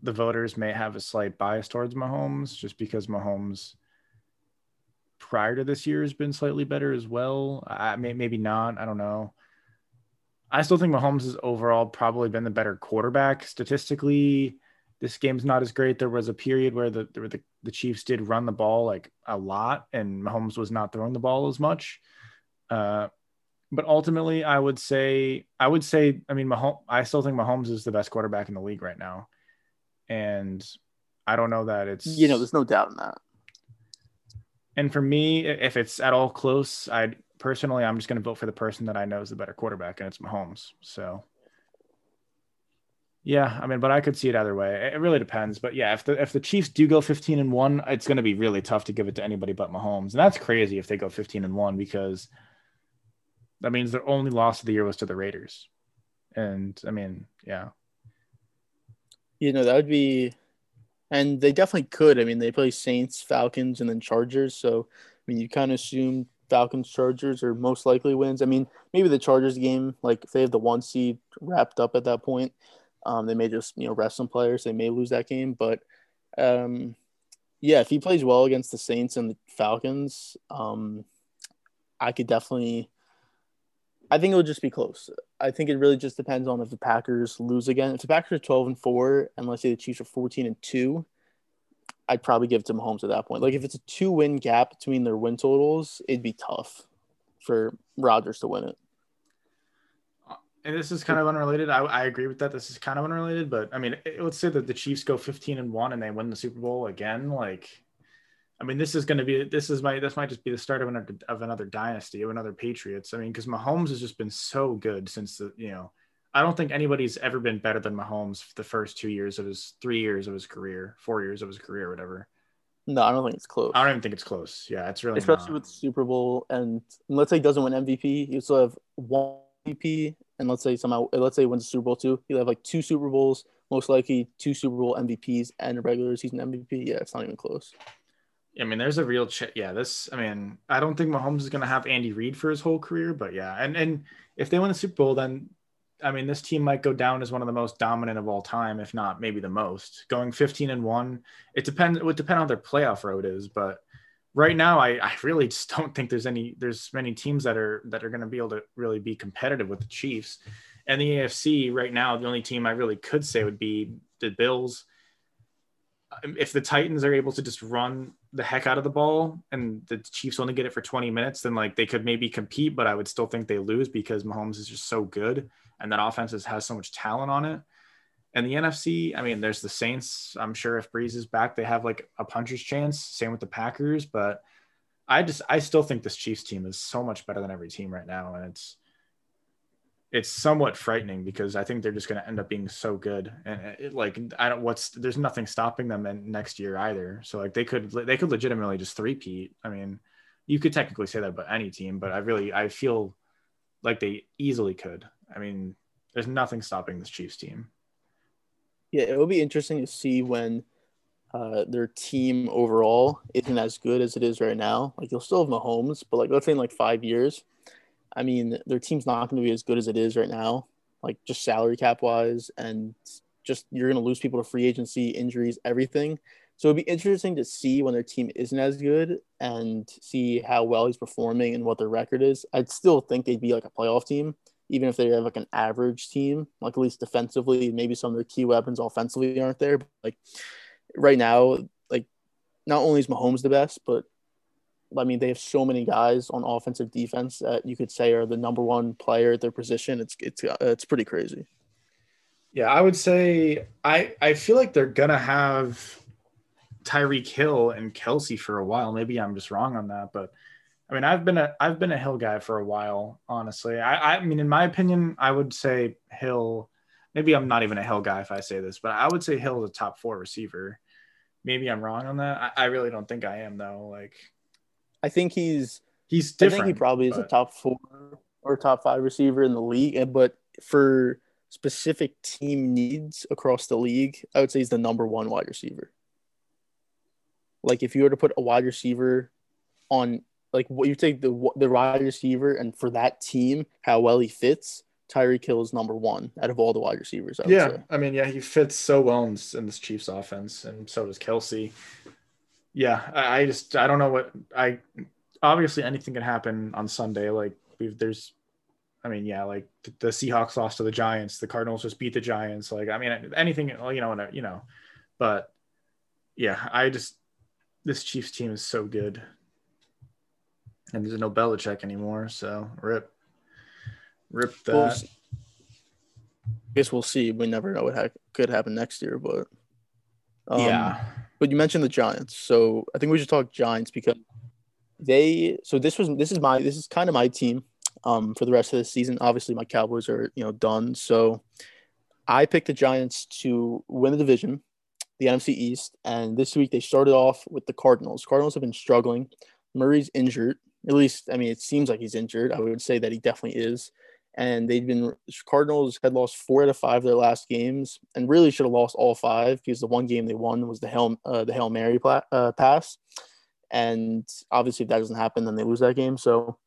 the voters may have a slight bias towards Mahomes just because Mahomes prior to this year has been slightly better as well. I may, maybe not. I don't know. I still think Mahomes has overall probably been the better quarterback statistically this game's not as great. There was a period where the, where the, the Chiefs did run the ball like a lot and Mahomes was not throwing the ball as much. Uh, but ultimately, I would say, I would say, I mean, Mahomes, I still think Mahomes is the best quarterback in the league right now. And I don't know that it's,
you know, there's no doubt in that.
And for me, if it's at all close, I personally, I'm just going to vote for the person that I know is the better quarterback, and it's Mahomes. So yeah, I mean, but I could see it either way. It really depends. But yeah, if the if the Chiefs do go 15 and 1, it's going to be really tough to give it to anybody but Mahomes. And that's crazy if they go 15 and 1 because that means their only loss of the year was to the Raiders. And I mean, yeah.
You know, that would be and they definitely could. I mean, they play Saints, Falcons, and then Chargers. So, I mean, you kind of assume Falcons, Chargers are most likely wins. I mean, maybe the Chargers game, like if they have the one seed wrapped up at that point, um, they may just you know rest some players. They may lose that game, but um, yeah, if he plays well against the Saints and the Falcons, um, I could definitely. I think it would just be close. I think it really just depends on if the Packers lose again. If the Packers are twelve and four, and let's say the Chiefs are fourteen and two, I'd probably give it to Mahomes at that point. Like if it's a two win gap between their win totals, it'd be tough for Rodgers to win it uh,
and this is kind of unrelated. I, I agree with that. This is kind of unrelated, but I mean, it, let's say that the Chiefs go 15 and one and they win the Super Bowl again. Like, I mean, this is going to be this is my this might just be the start of another of another dynasty of another Patriots. I mean, because Mahomes has just been so good since the you know, I don't think anybody's ever been better than Mahomes the first two years of his three years of his career, four years of his career, whatever.
No, I don't think it's close.
I don't even think it's close. Yeah, it's really
especially
not.
with the Super Bowl and let's say he doesn't win MVP, you still have one MVP and let's say somehow let's say he wins the Super Bowl too, he'll have like two Super Bowls, most likely two Super Bowl MVPs and a regular season MVP. Yeah, it's not even close.
I mean, there's a real ch- yeah. This, I mean, I don't think Mahomes is going to have Andy Reid for his whole career, but yeah, and and if they win the Super Bowl, then I mean, this team might go down as one of the most dominant of all time, if not maybe the most. Going 15 and one, it depends. It would depend on their playoff road is, but right now, I, I really just don't think there's any there's many teams that are that are going to be able to really be competitive with the Chiefs. And the AFC right now, the only team I really could say would be the Bills. Um, if the Titans are able to just run the heck out of the ball and the Chiefs only get it for 20 minutes, then like they could maybe compete, but I would still think they lose because Mahomes is just so good and that offense has so much talent on it. And the NFC, I mean, there's the Saints. I'm sure if Brees is back, they have like a puncher's chance. Same with the Packers, but I just I still think this Chiefs team is so much better than every team right now, and it's it's somewhat frightening because I think they're just going to end up being so good, and it, like I don't what's there's nothing stopping them in next year either. So like they could they could legitimately just three-peat. I mean, you could technically say that about any team, but I really I feel like they easily could. I mean, there's nothing stopping this Chiefs team.
Yeah, it will be interesting to see when uh, their team overall isn't as good as it is right now. Like you'll still have Mahomes, but like let's say in like five years, I mean, their team's not going to be as good as it is right now, like just salary cap wise, and just you're going to lose people to free agency, injuries, everything. So it'd be interesting to see when their team isn't as good and see how well he's performing and what their record is. I'd still think they'd be like a playoff team, even if they have like an average team, like at least defensively. Maybe some of their key weapons offensively aren't there. But like right now, like not only is Mahomes the best, but I mean, they have so many guys on offensive defense that you could say are the number one player at their position. It's it's uh, it's pretty crazy.
Yeah, I would say I I feel like they're gonna have Tyreek Hill and Kelce for a while. Maybe I'm just wrong on that, but I mean, I've been a I've been a Hill guy for a while. Honestly, I I mean, in my opinion, I would say Hill. Maybe I'm not even a Hill guy if I say this, but I would say Hill is a top four receiver. Maybe I'm wrong on that. I, I really don't think I am though. Like
I think he's
he's different.
I think he probably is but... a top four or top five receiver in the league. But for specific team needs across the league, I would say he's the number one wide receiver. Like if you were to put a wide receiver on, like what you take the the wide receiver, and for that team, how well he fits, Tyreek Hill is number one out of all the wide receivers.
I yeah, say. I mean, yeah, he fits so well in, in this Chiefs offense, and so does Kelce yeah, I, I just I don't know what I obviously anything can happen on Sunday. Like we've there's I mean, yeah, like the Seahawks lost to the Giants, the Cardinals just beat the Giants. Like, I mean, anything, you know, you know, but yeah, I just this Chiefs team is so good, and there's no Belichick anymore, so rip, rip that. Well,
I guess we'll see. We never know what ha- could happen next year, but
um, yeah,
but you mentioned the Giants, so I think we should talk Giants because they. So this was this is my this is kind of my team um, for the rest of the season. Obviously, my Cowboys are you know done, so I picked the Giants to win the division, the NFC East, and this week they started off with the Cardinals. Cardinals have been struggling. Murray's injured. At least, I mean, it seems like he's injured. I would say that he definitely is and they'd been Cardinals had lost four out of five of their last games, and really should have lost all five because the one game they won was the hail uh, the hail mary pla- uh, pass, and obviously if that doesn't happen, then they lose that game. So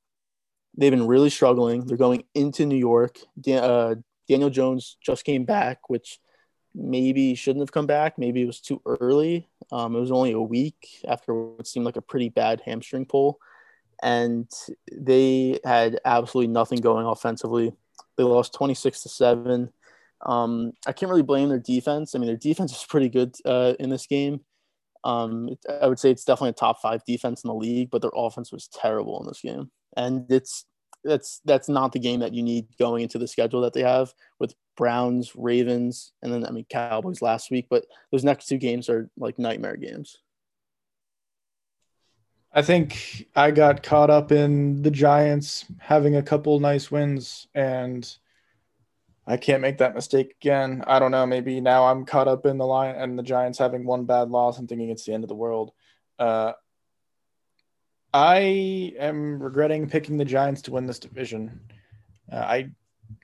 they've been really struggling. They're going into New York. Uh, Daniel Jones just came back, which maybe shouldn't have come back. Maybe it was too early. Um, it was only a week after what seemed like a pretty bad hamstring pull and they had absolutely nothing going offensively. They lost 26 to 7. Um, I can't really blame their defense. I mean, their defense is pretty good uh, in this game. Um, I would say it's definitely a top five defense in the league, but their offense was terrible in this game. And it's that's that's not the game that you need going into the schedule that they have with Browns, Ravens, and then I mean Cowboys last week. But those next two games are like nightmare games.
I think I got caught up in the Giants having a couple nice wins and I can't make that mistake again. I don't know. Maybe now I'm caught up in the line and the Giants having one bad loss. I'm thinking it's the end of the world. Uh, I am regretting picking the Giants to win this division. Uh, I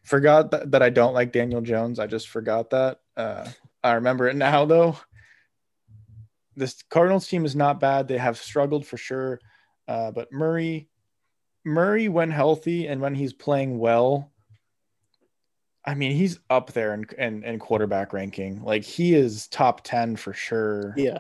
forgot that, that I don't like Daniel Jones. I just forgot that. Uh, I remember it now, though this Cardinals team is not bad. They have struggled for sure, uh, but Murray, Murray when healthy and when he's playing well, I mean he's up there in, in, in quarterback ranking. Like he is top ten for sure.
Yeah,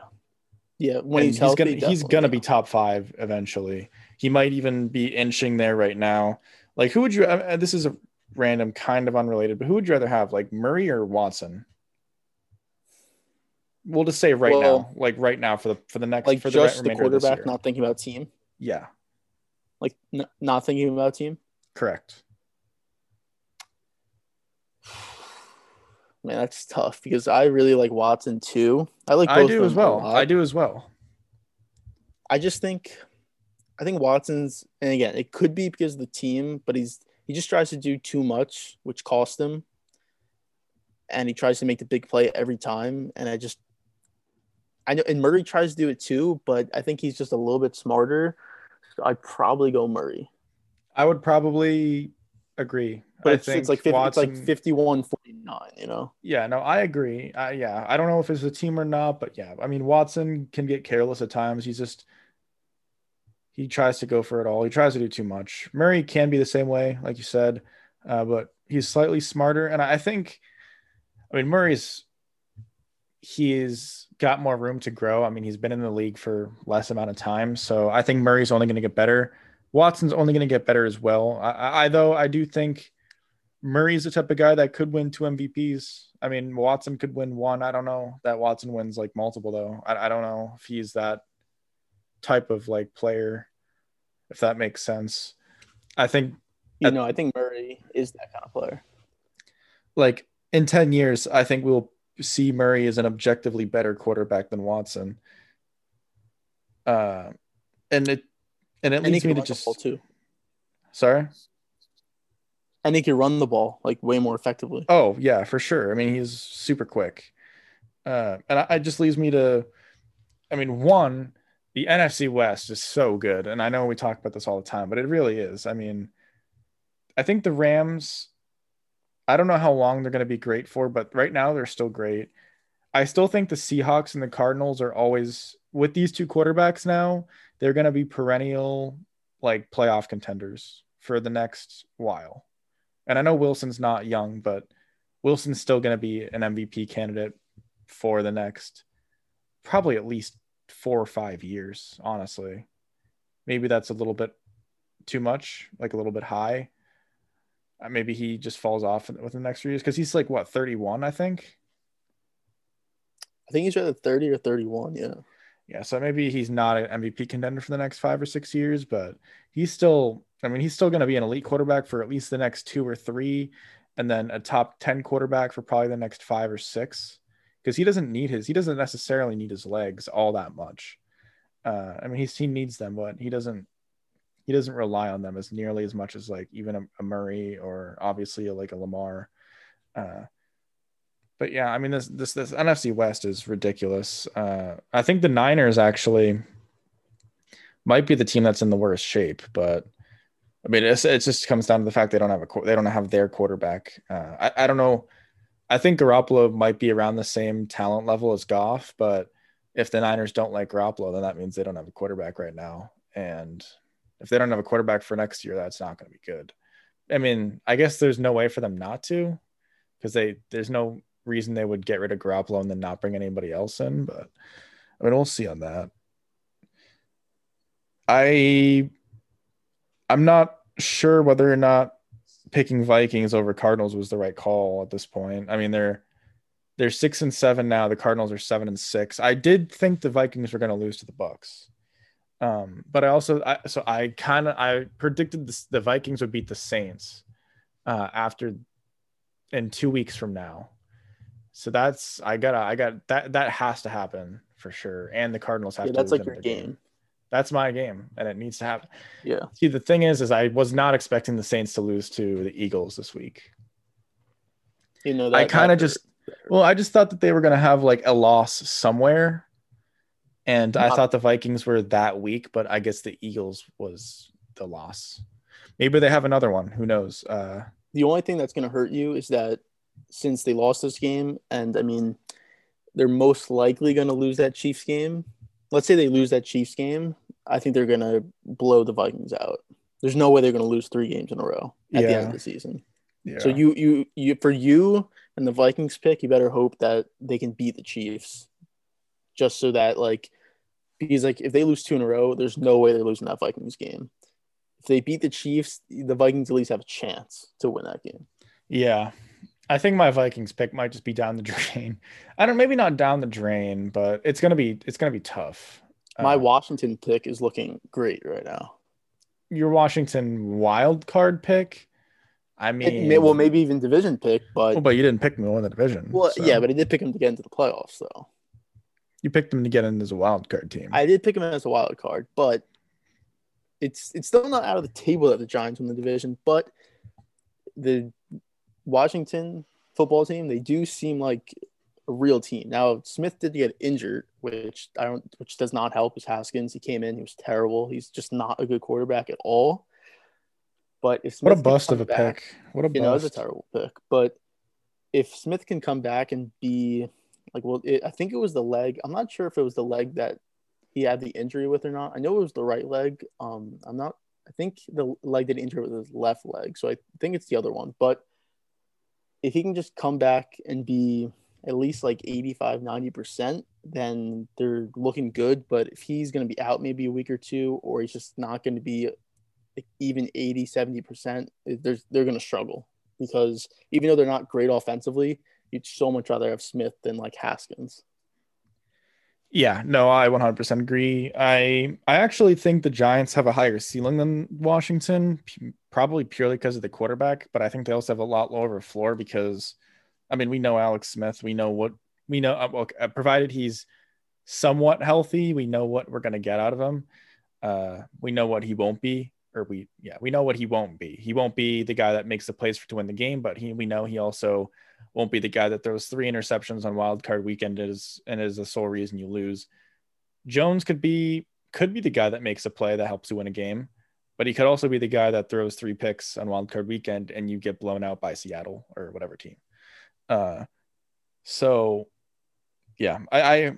yeah. When
And
he's, healthy,
gonna he's gonna
yeah.
be top five eventually. He might even be inching there right now. Like who would you? Uh, this is a random, kind of unrelated, but who would you rather have, like Murray or Watson? We'll just say right
Well,
now, like right now for the for the next
like
for the
just the
this
quarterback, not thinking about team.
Yeah,
Like n- not thinking about team.
correct.
Man, that's tough because I really like Watson too. I like.
I do as well. I do as well.
I just think, I think Watson's, and again, it could be because of the team, but he's he just tries to do too much, which costs him, and he tries to make the big play every time. And I just, I know, and Murray tries to do it too, but I think he's just a little bit smarter. So I'd probably go Murray,
I would probably agree.
but
I
it's, it's like 50,
Watson,
it's like 51 49, you know.
Yeah, no, I agree. I, yeah, I don't know if it's a team or not, but yeah, I mean, Watson can get careless at times. He's just he tries to go for it all. He tries to do too much. Murray can be the same way, like you said, uh, but he's slightly smarter. And I think, I mean, Murray's he's got more room to grow. I mean, he's been in the league for less amount of time, so I think Murray's only going to get better. Watson's only going to get better as well. I, I, though I do think Murray's the type of guy that could win two MVPs. I mean, Watson could win one. I don't know that Watson wins like multiple though. I, I don't know if he's that type of like player, if that makes sense. I think
You know, I think Murray is that kind of player.
like in 10 years, I think we'll see Murray as an objectively better quarterback than Watson. Uh, and it and it
And
leads me to just
too.
sorry.
And he can run the ball like way more effectively.
Oh yeah, for sure. I mean, he's super quick, uh, and I, it just leaves me to, I mean, one, the NFC West is so good, and I know we talk about this all the time, but it really is. I mean, I think the Rams. I don't know how long they're going to be great for, but right now they're still great. I still think the Seahawks and the Cardinals are always with these two quarterbacks now. They're going to be perennial like playoff contenders for the next while. And I know Wilson's not young, but Wilson's still going to be an MVP candidate for the next probably at least four or five years, honestly. Maybe that's a little bit too much, like a little bit high. Uh, maybe he just falls off within the next few years because he's like what 31, I think.
I think he's either 30 or 31. Yeah.
Yeah, so maybe he's not an MVP contender for the next five or six years, but he's still, I mean, he's still going to be an elite quarterback for at least the next two or three, and then a top 10 quarterback for probably the next five or six, because he doesn't need his, he doesn't necessarily need his legs all that much. Uh, I mean, he's, he needs them, but he doesn't, he doesn't rely on them as nearly as much as like even a, a Murray or obviously a, like a Lamar. Uh, but yeah, I mean this this this NFC West is ridiculous. Uh, I think the Niners actually might be the team that's in the worst shape, but I mean it's, it just comes down to the fact they don't have a they don't have their quarterback. Uh, I I don't know. I think Garoppolo might be around the same talent level as Goff, but if the Niners don't like Garoppolo, then that means they don't have a quarterback right now. And if they don't have a quarterback for next year, that's not going to be good. I mean, I guess there's no way for them not to, because they there's no reason they would get rid of Garoppolo and then not bring anybody else in. But I mean, we'll see on that. I I'm not sure whether or not picking Vikings over Cardinals was the right call at this point. I mean, they're they're six and seven now. The Cardinals are seven and six. I did think the Vikings were going to lose to the Bucs, um, but I also I, so I kind of I predicted this, the Vikings would beat the Saints uh, after in two weeks from now. So that's I gotta I got that that has to happen for sure. And the Cardinals have
Yeah,
to.
that's like your
another
game.
That's my game, and it needs to happen.
Yeah.
See, the thing is, is I was not expecting the Saints to lose to the Eagles this week.
You know,
I kind of just, well, I just thought that they were to have like a loss somewhere. And I thought the Vikings were that weak, but I guess the Eagles was the loss. Maybe they have another one. Who knows? Uh,
the only thing that's going to hurt you is that since they lost this game, and I mean, they're most likely going to lose that Chiefs game. Let's say they lose that Chiefs game. I think they're going to blow the Vikings out. There's no way they're going to lose three games in a row at the end of the season. Yeah. So you you you for you and the Vikings pick, you better hope that they can beat the Chiefs, just so that like because like if they lose two in a row, there's no way they're losing that Vikings game. If they beat the Chiefs, the Vikings at least have a chance to win that game.
Yeah, I think my Vikings pick might just be down the drain. I don't maybe not down the drain, but it's gonna be it's gonna be tough.
My uh, Washington pick is looking great right now.
Your Washington wild card pick. I mean,
it, well, maybe even division pick, but
well, but you didn't pick them to win the division.
Well, so. yeah, but I did pick them to get into the playoffs, though.
You picked them to get in as a wild card team.
I did pick them as a wild card, but it's it's still not out of the table that the Giants win the division. But the Washington football team, they do seem like a real team. Now Smith did get injured, which I don't, which does not help. His Haskins, he came in, he was terrible. He's just not a good quarterback at all. But if
Smith what a bust of a back, pick, what a
you know, it's a terrible pick. But if Smith can come back and be like, well, it, I think it was the leg. I'm not sure if it was the leg that he had the injury with or not. I know it was the right leg. Um, I'm not. I think the leg that he injured was his left leg, so I think it's the other one. But if he can just come back and be at least like 85 90% then they're looking good but if he's going to be out maybe a week or two or he's just not going to be even 80 70% they're, they're going to struggle because even though they're not great offensively you'd so much rather have smith than like haskins.
Yeah no i 100% agree. I i actually think the giants have a higher ceiling than washington probably purely because of the quarterback but i think they also have a lot lower floor because i mean we know alex smith we know what we know uh, well, uh, provided he's somewhat healthy we know what we're going to get out of him. Uh, we know what he won't be or we yeah we know what he won't be. He won't be the guy that makes the plays for to win the game, but he we know he also won't be the guy that throws three interceptions on wild card weekend is and is the sole reason you lose. Jones could be could be the guy that makes a play that helps you win a game, but he could also be the guy that throws three picks on wild card weekend and you get blown out by Seattle or whatever team. Uh, so yeah, I, I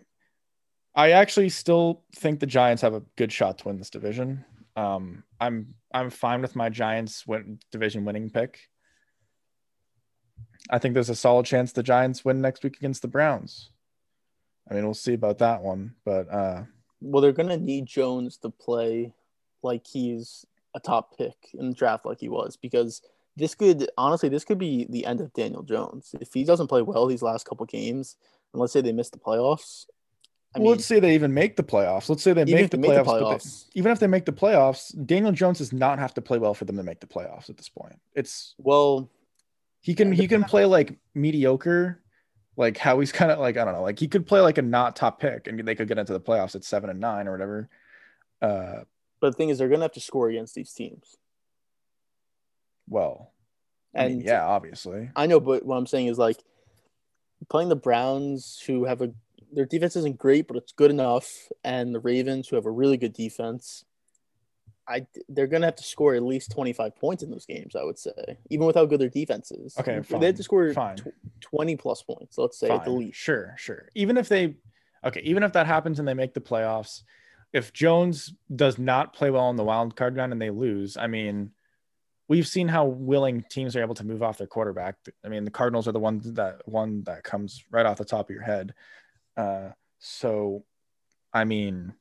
I actually still think the Giants have a good shot to win this division. Um, I'm I'm fine with my Giants win, division winning pick. I think there's a solid chance the Giants win next week against the Browns. I mean, we'll see about that one, but uh,
well, they're gonna need Jones to play like he's a top pick in the draft, like he was, because this could honestly this could be the end of Daniel Jones if he doesn't play well these last couple games, and let's say they miss the playoffs.
I well, mean, let's say they even make the playoffs. Let's say they make the, make playoffs, the playoffs. They, even if they make the playoffs, Daniel Jones does not have to play well for them to make the playoffs at this point. It's
well,
he can he can play like mediocre, like how he's kind of like I don't know, like he could play like a not top pick and they could get into the playoffs at seven and nine or whatever. Uh,
but the thing is, they're gonna have to score against these teams.
Well, I and mean, yeah, obviously,
I know, but what I'm saying is like playing the Browns, who have a their defense isn't great, but it's good enough. And the Ravens, who have a really good defense, I they're gonna have to score at least twenty five points in those games. I would say, even with how good their defense is.
Okay, fine.
they have to score tw- twenty plus points. Let's say fine. at the least.
Sure, sure. Even if they, okay, even if that happens and they make the playoffs, if Jones does not play well in the wild card round and they lose, I mean, we've seen how willing teams are able to move off their quarterback. I mean, the Cardinals are the ones that one that comes right off the top of your head. Uh, so, I mean,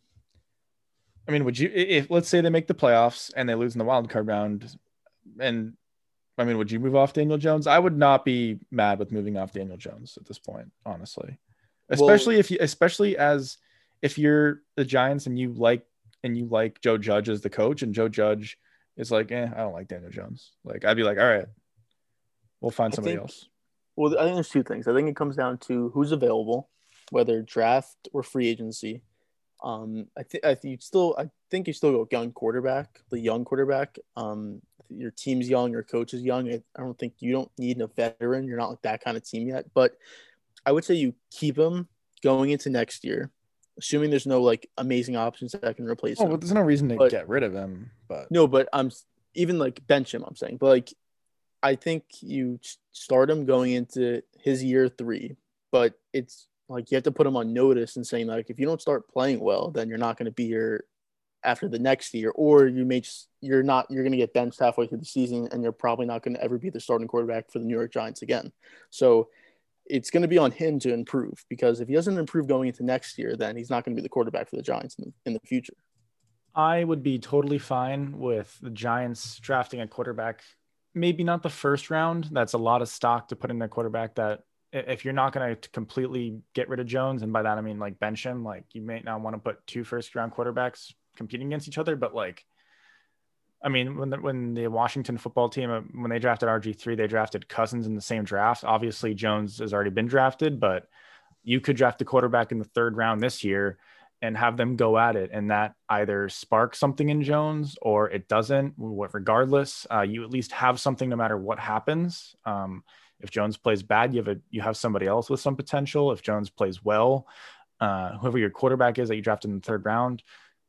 I mean, would you if let's say they make the playoffs and they lose in the wild card round, and I mean, would you move off Daniel Jones? I would not be mad with moving off Daniel Jones at this point, honestly. Especially well, if you, especially as if you're the Giants and you like and you like Joe Judge as the coach, and Joe Judge is like, eh, I don't like Daniel Jones. Like, I'd be like, all right, we'll find somebody
think,
else.
Well, I think there's two things. I think it comes down to who's available whether draft or free agency. Um, I think I think you still I think you still go young quarterback, the young quarterback. Um, your team's young, your coach is young. I, I don't think you don't need a veteran. You're not like that kind of team yet, but I would say you keep him going into next year, assuming there's no like amazing options that can replace
oh,
him.
Well, there's no reason to but, get rid of him, but
no, but I'm even like bench him. I'm saying, but like I think you start him going into his year three, but it's like you have to put him on notice and saying like if you don't start playing well, then you're not going to be here after the next year, or you may just you're not you're going to get benched halfway through the season, and you're probably not going to ever be the starting quarterback for the New York Giants again. So it's going to be on him to improve because if he doesn't improve going into next year, then he's not going to be the quarterback for the Giants in the, in the future.
I would be totally fine with the Giants drafting a quarterback, maybe not the first round. That's a lot of stock to put in a quarterback that if you're not going to completely get rid of Jones, and by that I mean like bench him, like you may not want to put two first round quarterbacks competing against each other, but like, I mean, when the, when the Washington football team uh, when they drafted RG three, they drafted Cousins in the same draft. Obviously, Jones has already been drafted, but you could draft a quarterback in the third round this year and have them go at it, and that either sparks something in Jones or it doesn't. Regardless, uh, you at least have something no matter what happens. Um, if Jones plays bad, you have a you have somebody else with some potential. If Jones plays well, uh, whoever your quarterback is that you drafted in the third round,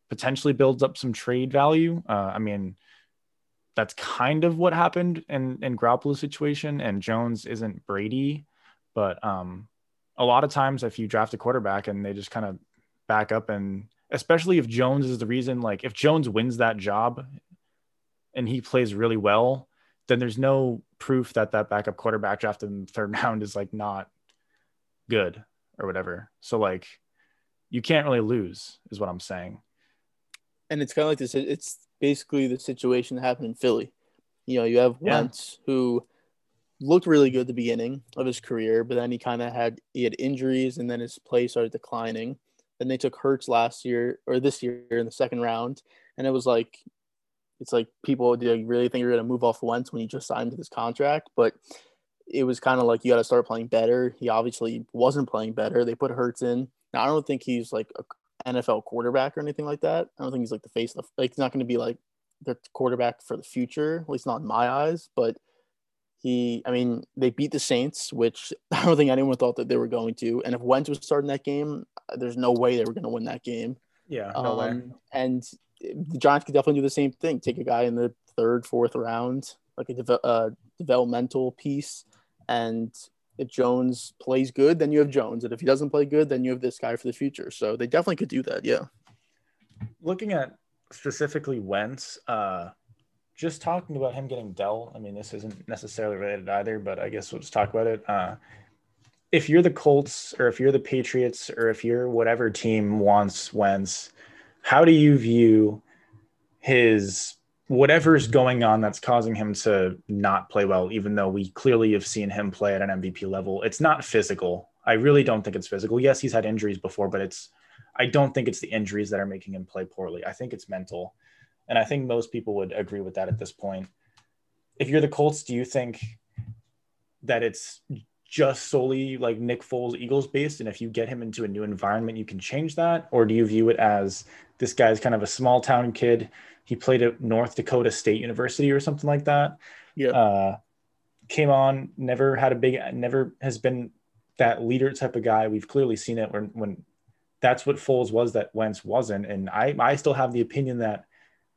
potentially builds up some trade value. Uh, I mean, that's kind of what happened in in Garoppolo's situation. And Jones isn't Brady, but um, a lot of times if you draft a quarterback and they just kind of back up and especially if Jones is the reason, like if Jones wins that job and he plays really well, then there's no proof that that backup quarterback drafted in the third round is like not good or whatever. So like you can't really lose is what I'm saying.
And it's kind of like this. It's basically the situation that happened in Philly. You know, you have yeah. Wentz who looked really good at the beginning of his career, but then he kind of had he had injuries and then his play started declining. Then they took Hurts last year or this year in the second round, and it was like it's like people do you really think you're going to move off Wentz when you just signed to this contract? But it was kind of like you got to start playing better. He obviously wasn't playing better. They put Hurts in. Now I don't think he's like a NFL quarterback or anything like that. I don't think he's like the face of the like he's not going to be like the quarterback for the future, at least not in my eyes. But he, I mean, they beat the Saints, which I don't think anyone thought that they were going to. And if Wentz was starting that game, there's no way they were going to win that game.
Yeah, no um, way.
And the Giants could definitely do the same thing. Take a guy in the third, fourth round, like a de- uh, developmental piece, and if Jones plays good, then you have Jones, and if he doesn't play good, then you have this guy for the future. So they definitely could do that. Yeah.
Looking at specifically Wentz, uh, just talking about him getting Dell. I mean, this isn't necessarily related either, but I guess we'll just talk about it. Uh, if you're the Colts, or if you're the Patriots, or if you're whatever team wants Wentz how do you view his whatever's going on that's causing him to not play well, even though we clearly have seen him play at an MVP level? It's not physical. I really don't think it's physical. Yes, he's had injuries before, but it's I don't think it's the injuries that are making him play poorly. I think it's mental. And I think most people would agree with that at this point. If you're the Colts, do you think that it's just solely like Nick Foles Eagles based? And if you get him into a new environment, you can change that? Or do you view it as this guy's kind of a small town kid. He played at North Dakota State University or something like that.
Yeah.
Uh, came on, never had a big, never has been that leader type of guy. We've clearly seen it when, when that's what Foles was that Wentz wasn't. And I, I still have the opinion that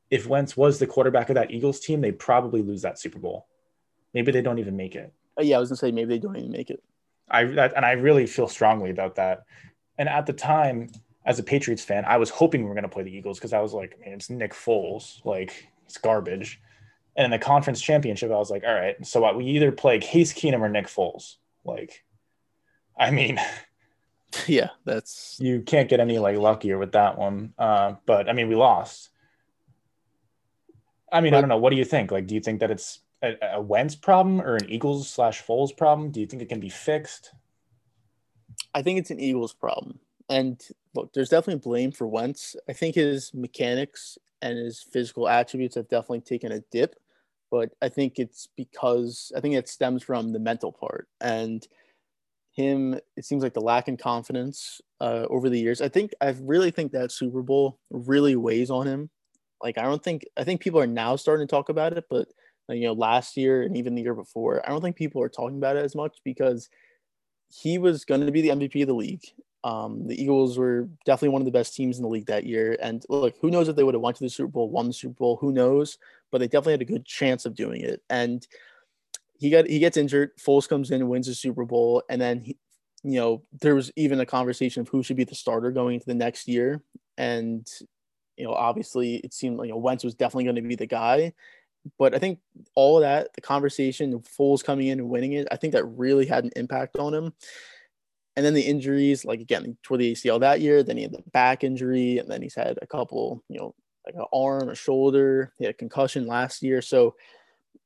if Wentz was the quarterback of that Eagles team, they probably lose that Super Bowl. Maybe they don't even make it.
Uh, yeah, I was gonna say maybe they don't even make it.
I that, and I really feel strongly about that. And at the time, as a Patriots fan, I was hoping we were going to play the Eagles because I was like, man, it's Nick Foles, like it's garbage. And in the conference championship, I was like, all right, so what, we either play Case Keenum or Nick Foles. Like, I mean,
yeah, that's
you can't get any like luckier with that one. Uh, but I mean, we lost. I mean, but, I don't know. What do you think? Like, do you think that it's a, a Wentz problem or an Eagles slash Foles problem? Do you think it can be fixed?
I think it's an Eagles problem. And look, there's definitely blame for Wentz. I think his mechanics and his physical attributes have definitely taken a dip, but I think it's because I think it stems from the mental part and him. It seems like the lack in confidence uh, over the years. I think I really think that Super Bowl really weighs on him. Like I don't think I think people are now starting to talk about it, but you know last year and even the year before, I don't think people are talking about it as much because he was going to be the MVP of the league um, the Eagles were definitely one of the best teams in the league that year. And look, who knows if they would have went to the Super Bowl, won the Super Bowl? Who knows? But they definitely had a good chance of doing it. And he got he gets injured. Foles comes in wins the Super Bowl, and then he, you know, there was even a conversation of who should be the starter going into the next year. And, you know, obviously it seemed like you know, Wentz was definitely going to be the guy. But I think all of that, the conversation, Foles coming in and winning it, I think that really had an impact on him. And then the injuries, like again, toward the ACL that year, then he had the back injury, and then he's had a couple, you know, like an arm, a shoulder, he had a concussion last year. So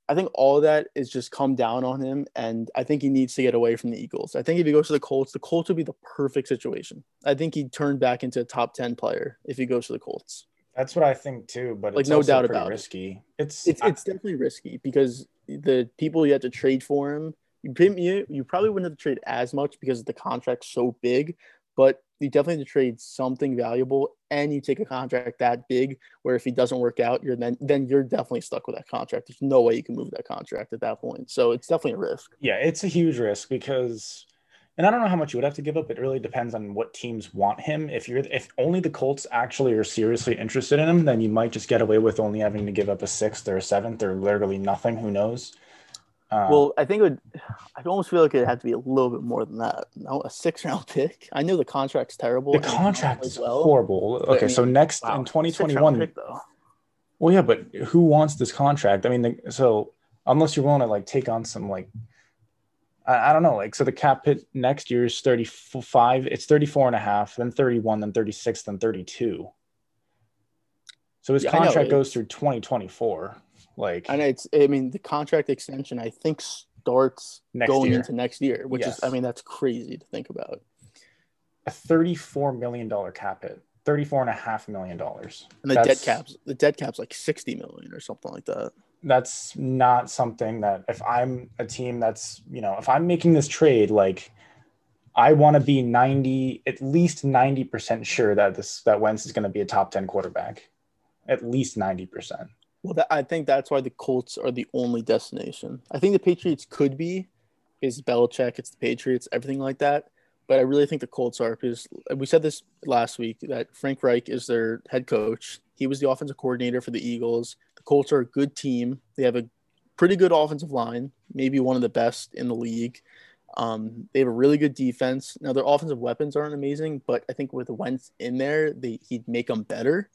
I think all that is just come down on him, and I think he needs to get away from the Eagles. I think if he goes to the Colts, the Colts would be the perfect situation. I think he'd turn back into a top ten player if he goes to the Colts.
That's what I think too, but
like no doubt about
risky.
It. It's it's, it's definitely risky because the people you have to trade for him, you you, you probably wouldn't have to trade as much because the contract's so big, but you definitely have to trade something valuable and you take a contract that big where if he doesn't work out you're then then you're definitely stuck with that contract there's no way you can move that contract at that point so it's definitely a risk
yeah it's a huge risk because and I don't know how much you would have to give up. It really depends on what teams want him. If you're if only the Colts actually are seriously interested in him, then you might just get away with only having to give up a sixth or a seventh or literally nothing. Who knows?
Uh, well, I think it would. I almost feel like it had to be a little bit more than that. No, a six round pick. I know the contract's terrible.
The contract is well, horrible. Okay, I mean, so next wow, in 2021. well, yeah, but who wants this contract? I mean, the, so unless you're willing to like take on some like, I, I don't know, like so the cap hit next year is 35. It's 34 and a half, then 31, then 36, then 32. So his yeah, contract goes through 2024. Like,
and it's, I mean, the contract extension, I think, starts going year. into next year, which yes. is, I mean, that's crazy to think about.
A $34 million cap hit, $34 and a half million dollars.
And the that's, dead caps, the dead cap's like 60 million or something like that.
That's not something that if I'm a team that's, you know, if I'm making this trade, like, I want to be 90, at least 90% sure that this, that Wentz is going to be a top 10 quarterback. At least 90%.
Well, that, I think that's why the Colts are the only destination. I think the Patriots could be, is Belichick, it's the Patriots, everything like that. But I really think the Colts are because we said this last week that Frank Reich is their head coach. He was the offensive coordinator for the Eagles. The Colts are a good team. They have a pretty good offensive line, maybe one of the best in the league. Um, they have a really good defense. Now their offensive weapons aren't amazing, but I think with Wentz in there, they, he'd make them better.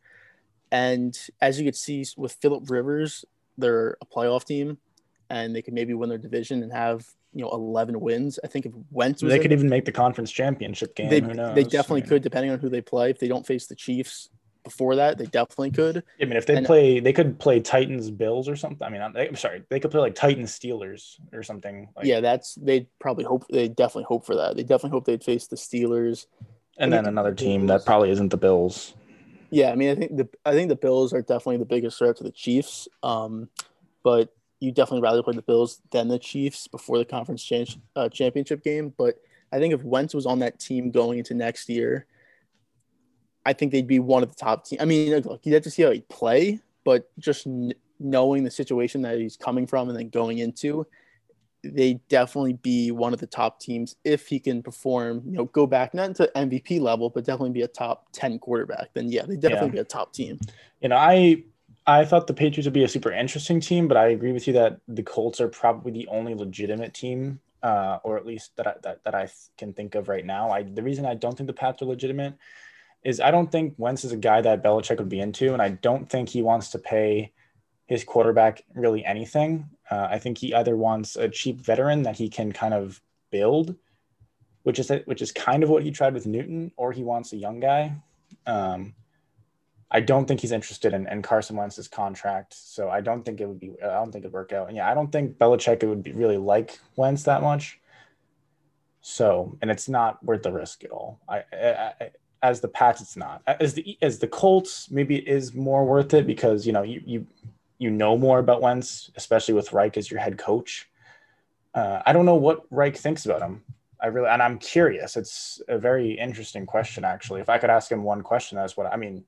And as you could see with Philip Rivers, they're a playoff team, and they could maybe win their division and have you know 11 wins. I think if Wentz
they could even make the conference championship game.
They, they definitely mean, could, depending on who they play. If they don't face the Chiefs before that, they definitely could.
I mean, if they and, play, they could play Titans Bills or something. I mean, I'm, I'm sorry, they could play like Titans Steelers or something. Like,
yeah, that's they probably hope they definitely hope for that. They definitely hope they'd face the Steelers.
And then another team that probably isn't the Bills.
Yeah, I mean, I think the I think the Bills are definitely the biggest threat to the Chiefs. Um, but you definitely rather play the Bills than the Chiefs before the conference change, uh, championship game. But I think if Wentz was on that team going into next year, I think they'd be one of the top teams. I mean, look, you have to see how he play, but just n- knowing the situation that he's coming from and then going into, they definitely be one of the top teams if he can perform, you know, go back not to MVP level, but definitely be a top 10 quarterback. Then yeah, they definitely yeah. be a top team.
You know, I I thought the Patriots would be a super interesting team, but I agree with you that the Colts are probably the only legitimate team, uh, or at least that I, that, that I can think of right now. I the reason I don't think the Pats are legitimate is I don't think Wentz is a guy that Belichick would be into, and I don't think he wants to pay his quarterback really anything. Uh, I think he either wants a cheap veteran that he can kind of build, which is which is kind of what he tried with Newton, or he wants a young guy. Um, I don't think he's interested in, in Carson Wentz's contract, so I don't think it would be. I don't think it'd work out. And yeah, I don't think Belichick would be really like Wentz that much. So, and it's not worth the risk at all. I, I, I as the Pats, it's not. As the as the Colts, maybe it is more worth it because you know you you you know more about Wentz, especially with Reich as your head coach. Uh, I don't know what Reich thinks about him. I really, and I'm curious. It's a very interesting question, actually. If I could ask him one question, that's what I mean.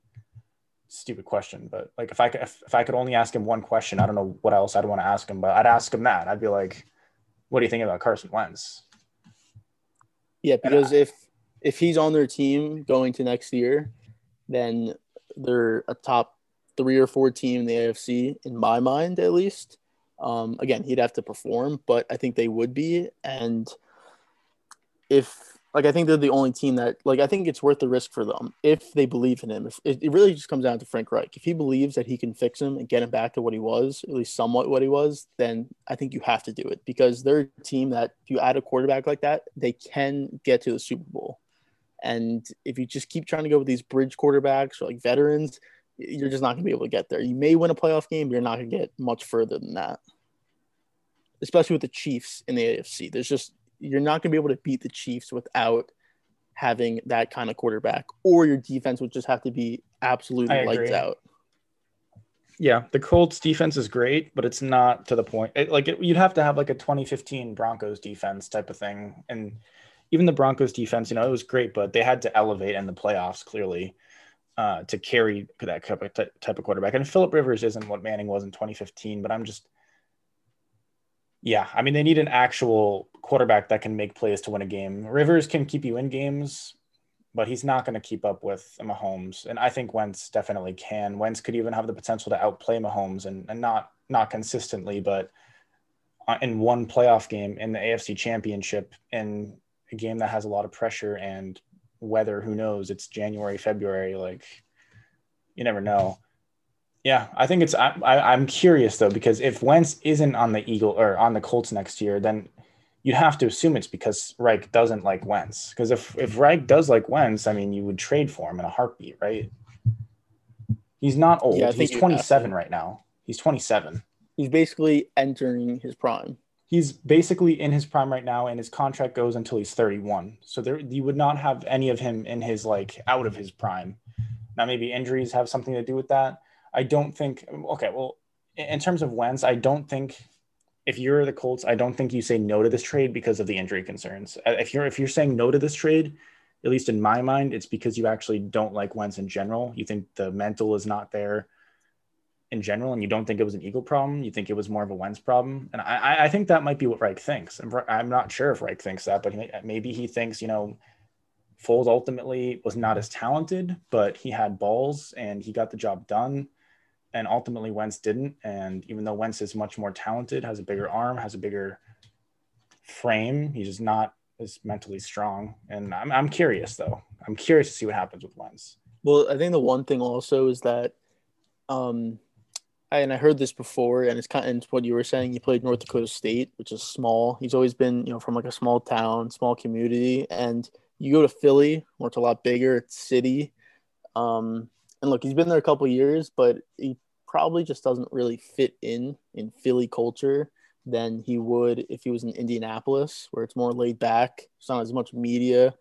Stupid question, but like if I could, if, if I could only ask him one question, I don't know what else I'd want to ask him, but I'd ask him that. I'd be like, "What do you think about Carson Wentz?"
Yeah, because I, if if he's on their team going to next year, then they're a top three or four team in the AFC, in my mind at least. Um, again, he'd have to perform, but I think they would be. And if Like I think they're the only team that like I think it's worth the risk for them if they believe in him. If it, really just comes down to Frank Reich. If he believes that he can fix him and get him back to what he was, at least somewhat what he was, then I think you have to do it because they're a team that if you add a quarterback like that, they can get to the Super Bowl. And if you just keep trying to go with these bridge quarterbacks or like veterans, you're just not going to be able to get there. You may win a playoff game, but you're not going to get much further than that. Especially with the Chiefs in the AFC. There's just you're not going to be able to beat the Chiefs without having that kind of quarterback, or your defense would just have to be absolutely lights out.
Yeah, the Colts defense is great, but it's not to the point. It, like it, you'd have to have like a 2015 Broncos defense type of thing, and even the Broncos defense, you know, it was great, but they had to elevate in the playoffs clearly uh, to carry that type of, quarterback. And Philip Rivers isn't what Manning was in 2015, but I'm just yeah, I mean, they need an actual quarterback that can make plays to win a game. Rivers can keep you in games, but he's not going to keep up with Mahomes. And I think Wentz definitely can. Wentz could even have the potential to outplay Mahomes and, and not not consistently, but uh, in one playoff game in the AFC Championship in a game that has a lot of pressure and weather. Who knows? It's January, February. Like you never know. Yeah, I think it's. I, I, am curious though because if Wentz isn't on the Eagle or on the Colts next year, then you'd have to assume it's because Reich doesn't like Wentz. Because if if Reich does like Wentz, I mean, you would trade for him in a heartbeat, right? He's not old. Yeah, He's 27 right now. He's 27.
He's basically entering his prime.
He's basically in his prime right now, and his contract goes until he's 31. So there, you would not have any of him in his like out of his prime. Now, maybe injuries have something to do with that I don't think. Okay, well, in terms of Wentz, I don't think if you're the Colts, I don't think you say no to this trade because of the injury concerns. Uh, if you're if you're saying no to this trade, at least in my mind, it's because you actually don't like Wentz in general. You think the mental is not there in general, and you don't think it was an Eagle problem. You think it was more of a Wentz problem, and I, I think that might be what Reich thinks. I'm not sure if Reich thinks that, but maybe he thinks you know. Foles ultimately was not as talented, but he had balls and he got the job done and ultimately Wentz didn't. And even though Wentz is much more talented, has a bigger arm, has a bigger frame, he's just not as mentally strong. And I'm, I'm curious though. I'm curious to see what happens with Wentz.
Well, I think the one thing also is that, um, and I heard this before, and it's kind of what you were saying. He played North Dakota State, which is small. He's always been, you know, from like a small town, small community, and you go to Philly, where it's a lot bigger, it's city. Um, and look, he's been there a couple years, but he probably just doesn't really fit in in Philly culture than he would if he was in Indianapolis, where it's more laid back. It's not as much media.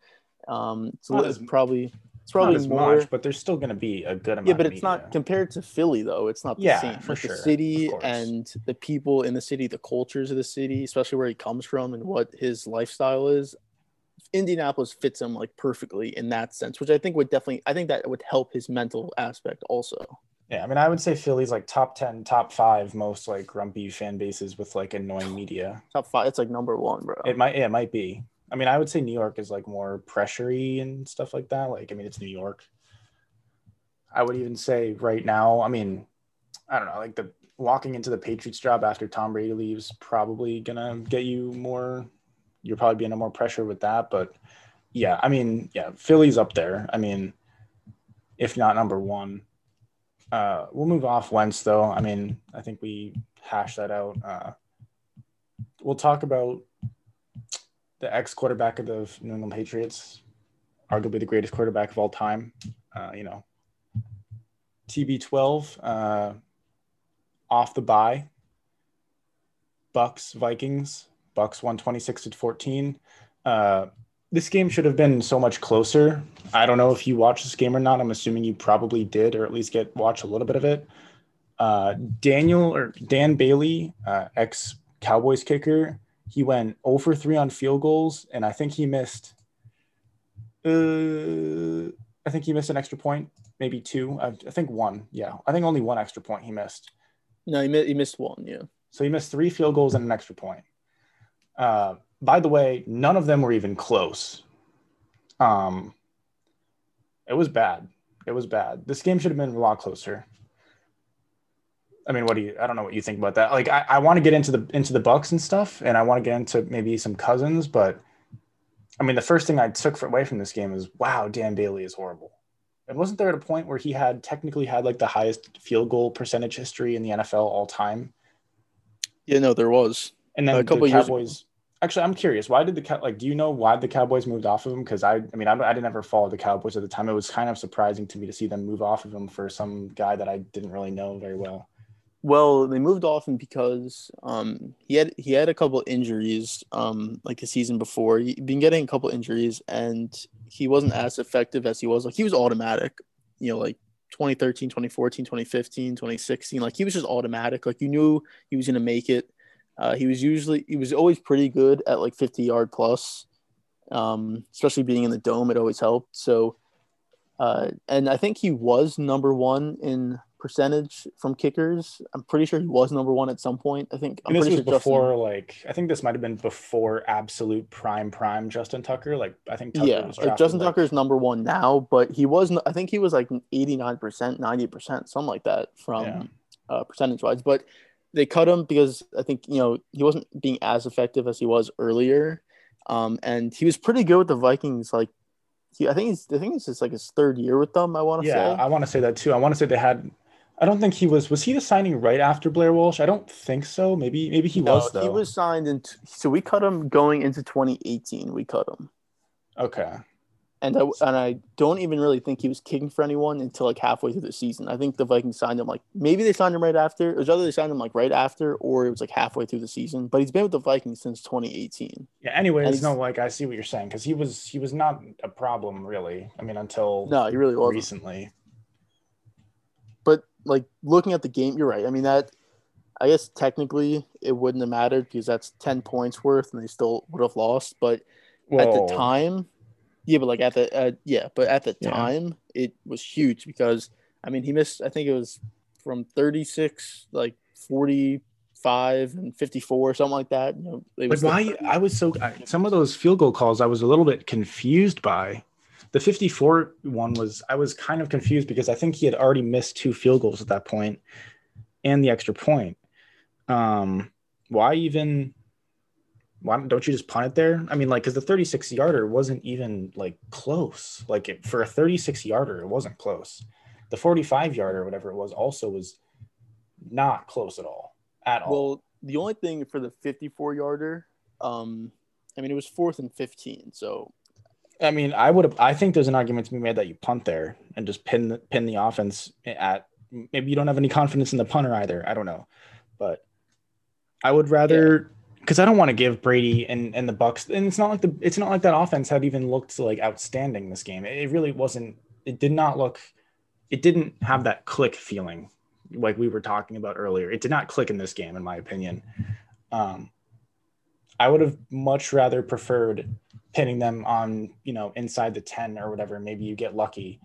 Um, it's, as, probably it's probably more, much,
but there's still going to be a good amount.
Yeah, but it's not compared to Philly though. It's not the yeah, same. For like sure. The city and the people in the city, the cultures of the city, especially where he comes from and what his lifestyle is. Indianapolis fits him like perfectly in that sense, which I think would definitely I think that would help his mental aspect also.
Yeah, I mean, I would say Philly's like top ten, top five most like grumpy fan bases with like annoying media.
Top five, it's like number one, bro.
It might, yeah, it might be. I mean, I would say New York is like more pressury and stuff like that. Like, I mean, it's New York. I would even say right now, I mean, I don't know, like the walking into the Patriots job after Tom Brady leaves probably gonna get you more. you're probably be under more pressure with that, but yeah, I mean, yeah, Philly's up there. I mean, if not number one. Uh, we'll move off Wentz though. I mean, I think we hashed that out. Uh, we'll talk about the ex quarterback of the New England Patriots, arguably the greatest quarterback of all time. Uh, you know, TB12 uh, off the bye. Bucs Vikings. Bucs won 26 to 14. Uh, this game should have been so much closer. I don't know if you watched this game or not. I'm assuming you probably did, or at least get watch a little bit of it. Uh, Daniel or Dan Bailey, uh, ex Cowboys kicker, he went 0 for 3 on field goals, and I think he missed. Uh, I think he missed an extra point, maybe two. I, I think one. Yeah, I think only one extra point he missed.
No, he, mi- he missed one. Yeah.
So he missed three field goals and an extra point. Uh, by the way, none of them were even close. Um, it was bad. It was bad. This game should have been a lot closer. I mean, what do you? I don't know what you think about that. Like, I, I want to get into the into the Bucs and stuff, and I want to get into maybe some Cousins, but I mean, the first thing I took away from this game is, wow, Dan Bailey is horrible. And wasn't there at a point where he had technically had like the highest field goal percentage history in the NFL all time?
Yeah, no, there was.
And then
A
the
couple years
Cowboys. Actually, I'm curious. Why did the Cow- like? Do you know why the Cowboys moved off of him? Because I, I mean, I, I didn't ever follow the Cowboys at the time. It was kind of surprising to me to see them move off of him for some guy that I didn't really know very well.
Well, they moved him because um, he had he had a couple injuries um, like the season before. He'd been getting a couple injuries, and he wasn't as effective as he was. Like he was automatic, you know, like 2013, 2014, 2015, 2016. Like he was just automatic. Like you knew he was going to make it. Uh, he was usually he was always pretty good at like 50 yard plus, um, especially being in the dome. It always helped. So, uh, and I think he was number one in percentage from kickers. I'm pretty sure he was number one at some point. I think I'm
And this was
sure Justin-
before, like, I think this might have been before absolute prime prime Justin Tucker. Like, I think Tucker
yeah,
was
like
drafted,
Justin
like-
Tucker is number one now, but he was. I think he was like 89 percent, 90 percent, something like that from
Yeah.
uh, percentage wise. But they cut him because I think you know he wasn't being as effective as he was earlier, um, and he was pretty good with the Vikings. Like, he, I think he's. I think it's just like his third year with them. I want to
Yeah,
say.
I want to say that too. I want to say they had. I don't think he was. Was he the signing right after Blair Walsh? I don't think so. Maybe, maybe he
No,
was though.
he was signed in. So we cut him going into 2018. We cut him.
Okay.
and I and I don't even really think he was kicking for anyone until like halfway through the season. I think the Vikings signed him like maybe they signed him right after. It was either they signed him like right after or it was like halfway through the season. But he's been with the Vikings since 2018.
Yeah. Anyways,
And
no,
he's-
like I see what you're saying because he was he was not a problem really. I mean, until
No, he really wasn't.
recently.
Like looking at the game, you're right. I mean that. I guess technically it wouldn't have mattered because that's 10 points worth and they still would have lost. But at the time, yeah, but like at the uh, yeah, but at the
Yeah.
time it was huge because I mean he missed I think it was from 36 like 45 and 54 something like that. You know, it
Like
was the-
why? I was so I, some of those field goal calls I was a little bit confused by. The 54 one was I was kind of confused because I think he had already missed two field goals at that point and the extra point. Um, why even? Why don't- you just punt it there? I mean, like, because the 36 yarder wasn't even like close. Like it, for a 36 yarder, it wasn't close. The 45 yarder, whatever it was, also was not close at all. At all.
well the only thing for the 54 yarder um I mean it was fourth and 15 so
I mean, I would have. I think there's an argument to be made that you punt there and just pin the, pin the offense at. Maybe you don't have any confidence in the punter either. I don't know, but I would rather because I don't want to give Brady and and the Bucs. And it's not like the it's not like that offense had even looked like outstanding this game. It, it really wasn't. It did not look. It didn't have that click feeling like we were talking about earlier. It did not click in this game, in my opinion. Um, I would have much rather preferred pinning them on, you know, inside the 10 or whatever. Maybe you get lucky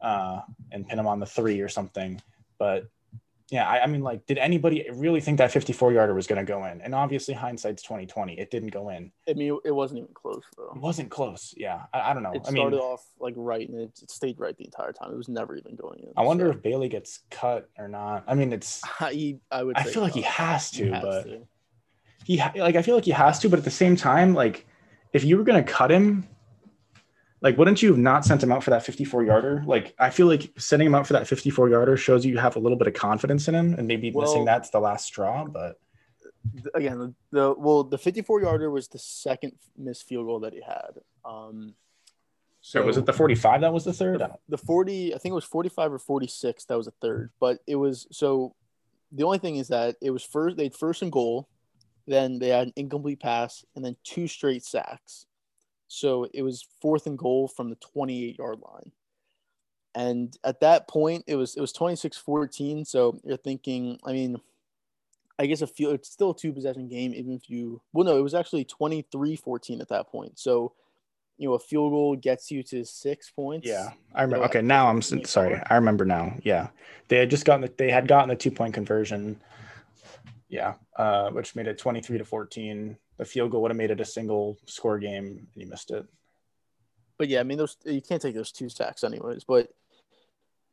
uh, and pin them on the three or something. But yeah, I, I mean, like, did anybody really think that 54 yarder was going to go in? And obviously, hindsight's 2020. It didn't go in.
I mean it wasn't even close though
It wasn't close. Yeah, I, I don't know.
it
I
started
mean,
off like right and it, it stayed right the entire time it was never even going in
I wonder
so.
if Bailey gets cut or not. I mean, it's.
I, I would
I feel like he has to,
He has
but
to.
he ha- like I feel like he has to, but at the same time, like if you were gonna cut him, like wouldn't you have not sent him out for that 54 yarder? Like I feel like sending him out for that 54 yarder shows you have a little bit of confidence in him, and maybe
Well-
missing that's the last straw. But
again the, the well the 54 yarder was the second missed field goal that he had um
so was it the 45 that was the third?
The, the 40 i think it was 45 or 46 that was a third but it was so the only thing is that it was first they'd first and goal then they had an incomplete pass and then two straight sacks so it was fourth and goal from the 28 yard line and at that point it was it was 26 14 so you're thinking i mean i guess a few it's still a two possession game even if you well no it was actually 23 14 at that point so you know a field goal gets you to six points
Yeah, I remember.
So,
Okay, now I'm sorry. I remember now. Yeah, they had just gotten the, they had gotten the two point conversion. Yeah, uh, which made it 23 to 14. The field goal would have made it a single score game, and you missed it.
but yeah, I mean those you can't take those two sacks anyways. But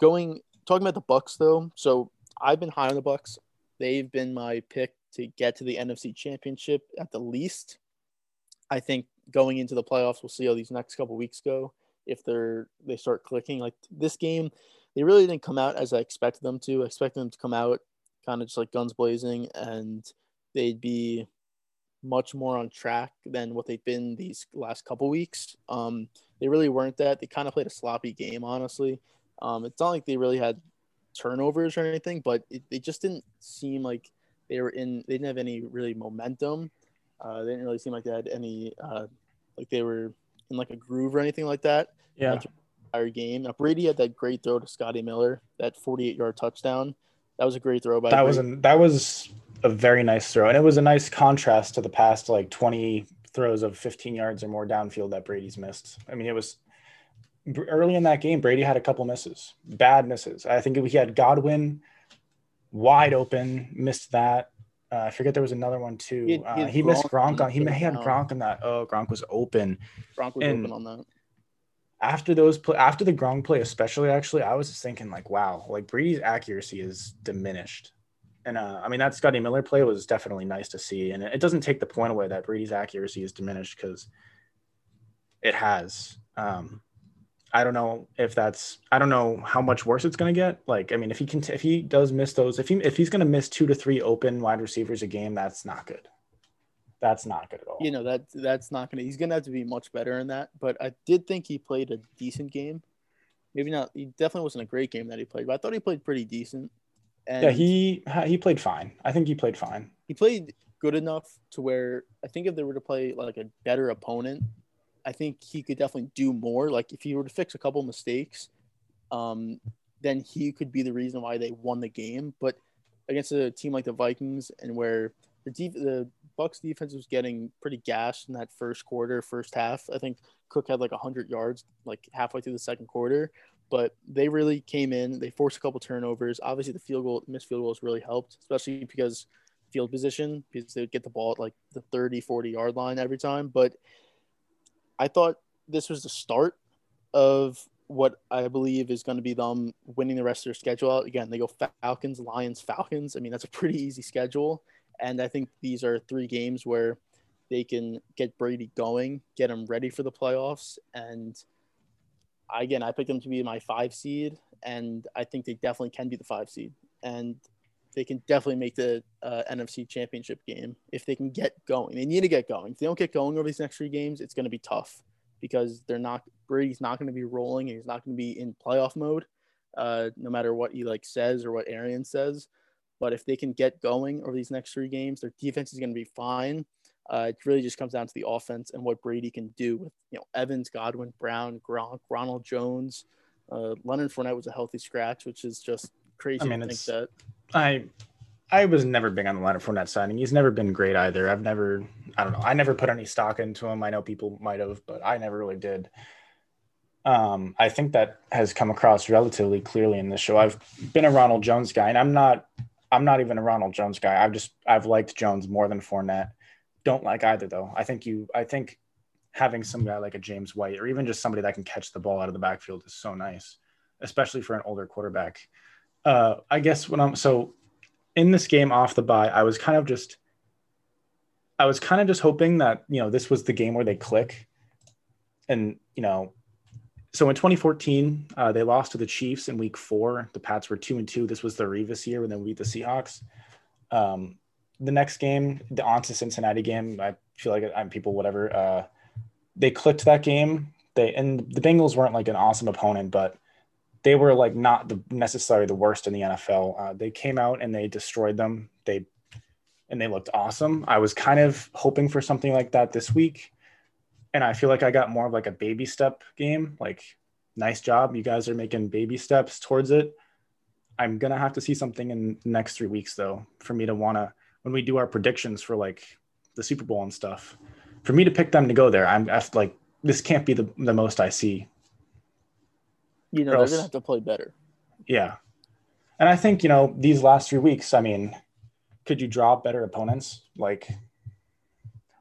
going talking about the Bucs though, so I've been high on the Bucs. They've been my pick to get to the NFC Championship at the least. I think going into the playoffs, we'll see how these next couple weeks go. If they're they start clicking, like this game, they really didn't come out as I expected them to. I expected them to come out kind of just like guns blazing, and they'd be much more on track than what they've been these last couple weeks. Um, they really weren't that. They kind of played a sloppy game, honestly. Um, it's not like they really had turnovers or anything, but it, they just didn't seem like they were in. They didn't have any really momentum. Uh, they didn't really seem like they had any uh, like they were in like a groove or anything like that.
Yeah.
Entire game. Now, Brady had that great throw to Scotty Miller, that 48 yard touchdown. That was a great throw by
that was a, that was a very nice throw, and it was a nice contrast to the past like 20 throws of 15 yards or more downfield that Brady's missed. I mean, it was early in that game. Brady had a couple misses, bad misses. I think he had Godwin wide open, missed that. Uh, I forget there was another one too.
He had- he
uh,
had
he missed
Gronk
Gronk on. He, he had. Gronk on that. Oh, Gronk was open.
Gronk was
and-
open on that.
After those play, after the Gronk play, especially actually, I was just thinking like, wow, like Brady's accuracy is diminished. And uh, I mean that Scotty Miller play was definitely nice to see, and it, doesn't take the point away that Brady's accuracy is diminished because it has. Um, I don't know if that's I don't know how much worse it's going to get. Like I mean, if he can if he does miss those, if he if he's going to miss two to three open wide receivers a game, that's not good. That's not good at all.
You know that that's not gonna. He's gonna have to be much better in that. But I did think he played a decent game. Maybe not. He definitely wasn't a great game that he played, but I thought he played pretty decent. And
yeah, he he played fine. I think he played fine.
he played good enough to where I think if they were to play like a better opponent, I think he could definitely do more. Like if he were to fix a couple mistakes, um, then he could be the reason why they won the game. But against a team like the Vikings and where the def- the Bucs defense was getting pretty gassed in that first quarter, first half. I think Cook had like 100 yards like halfway through the second quarter, but they really came in. They forced a couple turnovers. Obviously, the field goal, missed field goals really helped, especially because field position because they would get the ball at like the 30, 40 yard line every time. But I thought this was the start of what I believe is going to be them winning the rest of their schedule out. Again, they go Falcons, Lions, Falcons. I mean, that's a pretty easy schedule. And I think these are three games where they can get Brady going, get him ready for the playoffs. And again, I picked them to be my five seed, and I think they definitely can be the five seed. And they can definitely make the uh, NFC championship game if they can get going. They need to get going. If they don't get going over these next three games, it's going to be tough because they're not Brady's not going to be rolling and he's not going to be in playoff mode, uh, no matter what he like says or what Arians says. But if they can get going over these next three games, their defense is going to be fine. Uh, it really just comes down to the offense and what Brady can do with you know Evans, Godwin, Brown, Gronk, Ronald Jones. Uh, Leonard Fournette was a healthy scratch, which is just crazy
I mean,
to think
it's-
that.
I I was never big on the Leonard Fournette signing. He's never been great either. I've never I don't know. I never put any stock into him. I know people might have, but I never really did. Um, I think that has come across relatively clearly in this show. I've been a Ronald Jones guy, and I'm not I'm not even a Ronald Jones guy. I've just I've liked Jones more than Fournette. Don't like either though. I think you I think having some guy like a James White or even just somebody that can catch the ball out of the backfield is so nice, especially for an older quarterback. Uh, I guess when I'm so in this game off the bye, I was kind of just I was kind of just hoping that you know this was the game where they click, and you know, so in 2014 uh, they lost to the Chiefs in Week Four. The Pats were two and two. This was the Revis year when they beat the Seahawks. Um, the next game, the on to Cincinnati game, I feel like I'm people whatever. Uh, they clicked that game. They and the Bengals weren't like an awesome opponent, but they were like not the necessarily the worst in the NFL. Uh, they came out and they destroyed them. They and they looked awesome. I was kind of hoping for something like that this week, and I feel like I got more of like a baby step game. Like, nice job, you guys are making baby steps towards it. I'm gonna have to see something in the next three weeks though for me to wanna when we do our predictions for like the Super Bowl and stuff. For me to pick them to go there, I'm I like this can't be the, the most I see
You know, they're gonna have to play better.
Yeah. And I think, you know, these last three weeks, I mean, could you draw better opponents? Like,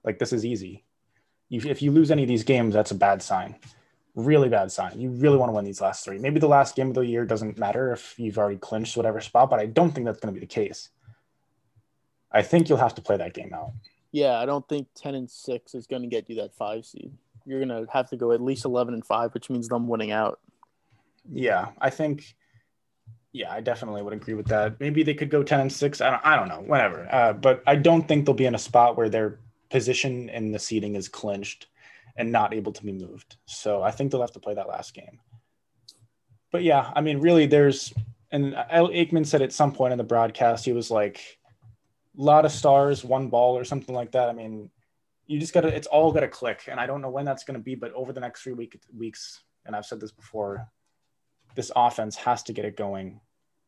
like this is easy. You, if you lose any of these games, that's a bad sign. Really bad sign. You really want to win these last three. Maybe the last game of the year doesn't matter if you've already clinched whatever spot, but I don't think that's going to be the case. I think you'll have to play that game out.
Yeah, I don't think ten and six is going to get you that five seed. You're going to have to go at least eleven and five, which means them winning out.
Yeah, I think. Yeah, I definitely would agree with that. Maybe they could go ten and six. I don't. I don't know. Whatever. Uh, but I don't think they'll be in a spot where their position in the seating is clinched and not able to be moved. So I think they'll have to play that last game. But yeah, I mean, really, there's and Aikman said at some point in the broadcast he was like, a lot of stars, one ball or something like that. I mean, you just gotta. It's all gotta click, and I don't know when that's gonna be, but over the next three week, weeks, and I've said this before, this offense has to get it going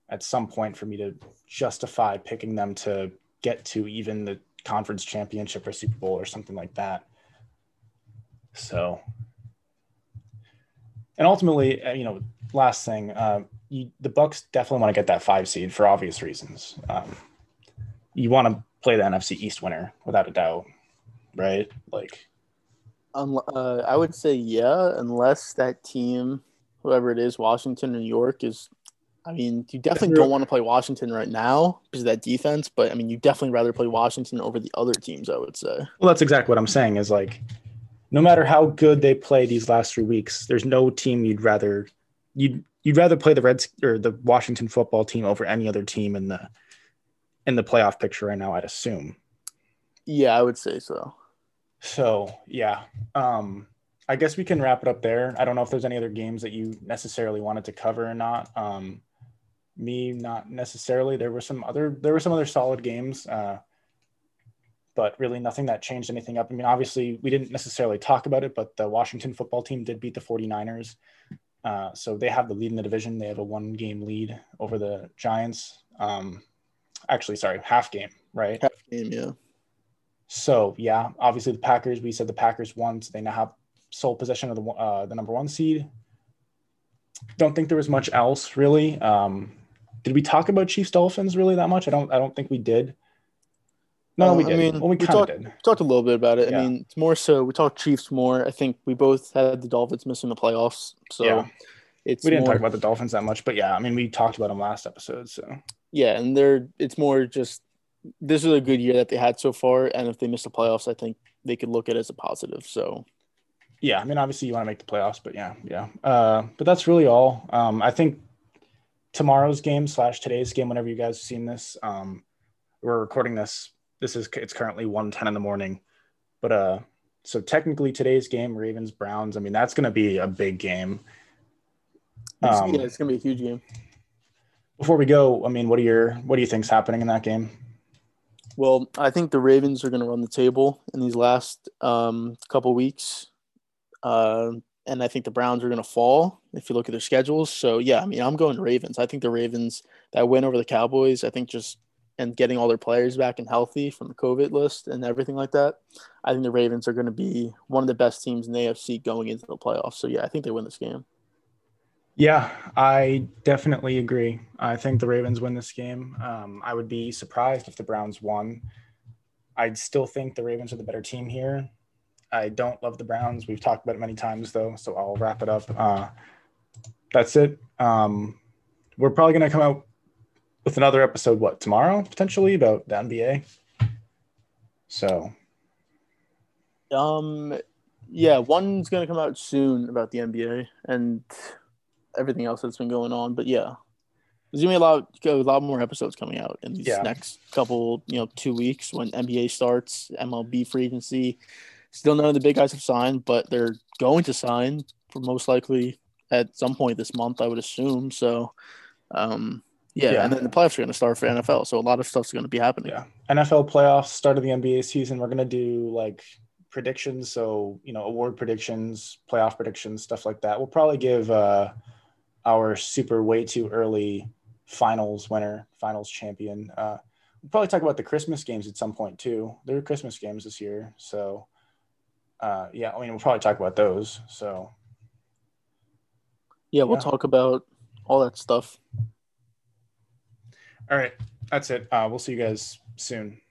at some point for me to justify picking them to get to even the conference championship or Super Bowl or something like that. So, and ultimately, uh, you know, last thing, uh, you, the Bucs definitely want to get that five seed for obvious reasons. Um, you want to play the NFC East winner without a doubt, right? Like,
um, uh, I would say yeah, unless that team, whoever it is, Washington New York, is. I mean, you definitely don't want to play Washington right now because of that defense, but I mean, you definitely rather play Washington over the other teams. I would say.
Well, that's exactly what I'm saying. Is like, no matter how good they play these last three weeks, there's no team you'd rather you'd you'd rather play the Reds or the Washington football team over any other team in the in the playoff picture right now, I'd assume.
Yeah, I would say so.
So yeah. Um I guess we can wrap it up there. I don't know if there's any other games that you necessarily wanted to cover or not. Um me not necessarily. There were some other there were some other solid games. Uh but really nothing that changed anything up. I mean, obviously, we didn't necessarily talk about it, but the Washington football team did beat the 49ers. Uh, so they have the lead in the division. They have a one game lead over the Giants. Um, actually, sorry, half game, right?
Half game, yeah.
So yeah, obviously the Packers. We said the Packers won, so they now have sole possession of the uh, the number one seed. Don't think there was much else really. Um, did we talk about Chiefs Dolphins really that much? I don't. I don't think we did. No, uh, we did. I mean, well, we, we
talked,
did.
talked a little bit about it. Yeah. I mean, it's more so we talked Chiefs more. I think we both had the Dolphins missing the playoffs, so yeah.
it's we didn't more, talk about the Dolphins that much, but yeah, I mean, we talked about them last episode, so
yeah, and they're it's more just this is a good year that they had so far, and if they miss the playoffs, I think they could look at it as a positive. So,
yeah, I mean, obviously you want to make the playoffs, but yeah, yeah. Uh, but that's really all. Um, I think tomorrow's game slash today's game, whenever you guys have seen this, um, we're recording this. This is it's currently 1:10 in the morning, but uh, so technically today's game, Ravens Browns. I mean, that's going to be a big game.
Um, yeah, it's going to be a huge game.
Before we go, I mean, what are your what do you think's happening in that game?
Well, I think the Ravens are going to run the table in these last um, couple weeks, uh, and I think the Browns are going to fall if you look at their schedules. So yeah, I mean, I'm going Ravens. I think the Ravens that win over the Cowboys. I think just and getting all their players back and healthy from the COVID list and everything like that. I think the Ravens are going to be one of the best teams in the AFC going into the playoffs. So yeah, I think they win this game.
Yeah, I definitely agree. I think the Ravens win this game. Um, I would be surprised if the Browns won. I'd still think the Ravens are the better team here. I don't love the Browns. We've talked about it many times, though, so I'll wrap it up. Uh, that's it. Um, we're probably going to come out with another episode, what, tomorrow, potentially, about the NBA? So.
Um, yeah, one's going to come out soon about the NBA, and everything else that's been going on. But yeah, there's gonna be a lot, a lot more episodes coming out in these yeah. next couple, you know, two weeks when NBA starts, MLB free agency. Still, none of the big guys have signed, but they're going to sign for most likely at some point this month, I would assume. So, um, yeah, yeah, and then the playoffs are going to start for NFL, so a lot of stuff's going to be happening.
Yeah, NFL playoffs, start of the NBA season. We're going to do like predictions, so you know, award predictions, playoff predictions, stuff like that. We'll probably give. uh our super way too early finals winner, finals champion. Uh, we'll probably talk about the Christmas games at some point too. There are Christmas games this year, so uh, yeah, I mean we'll probably talk about those. So
yeah, we'll yeah. talk about all that stuff.
All right, that's it. Uh, we'll see you guys soon.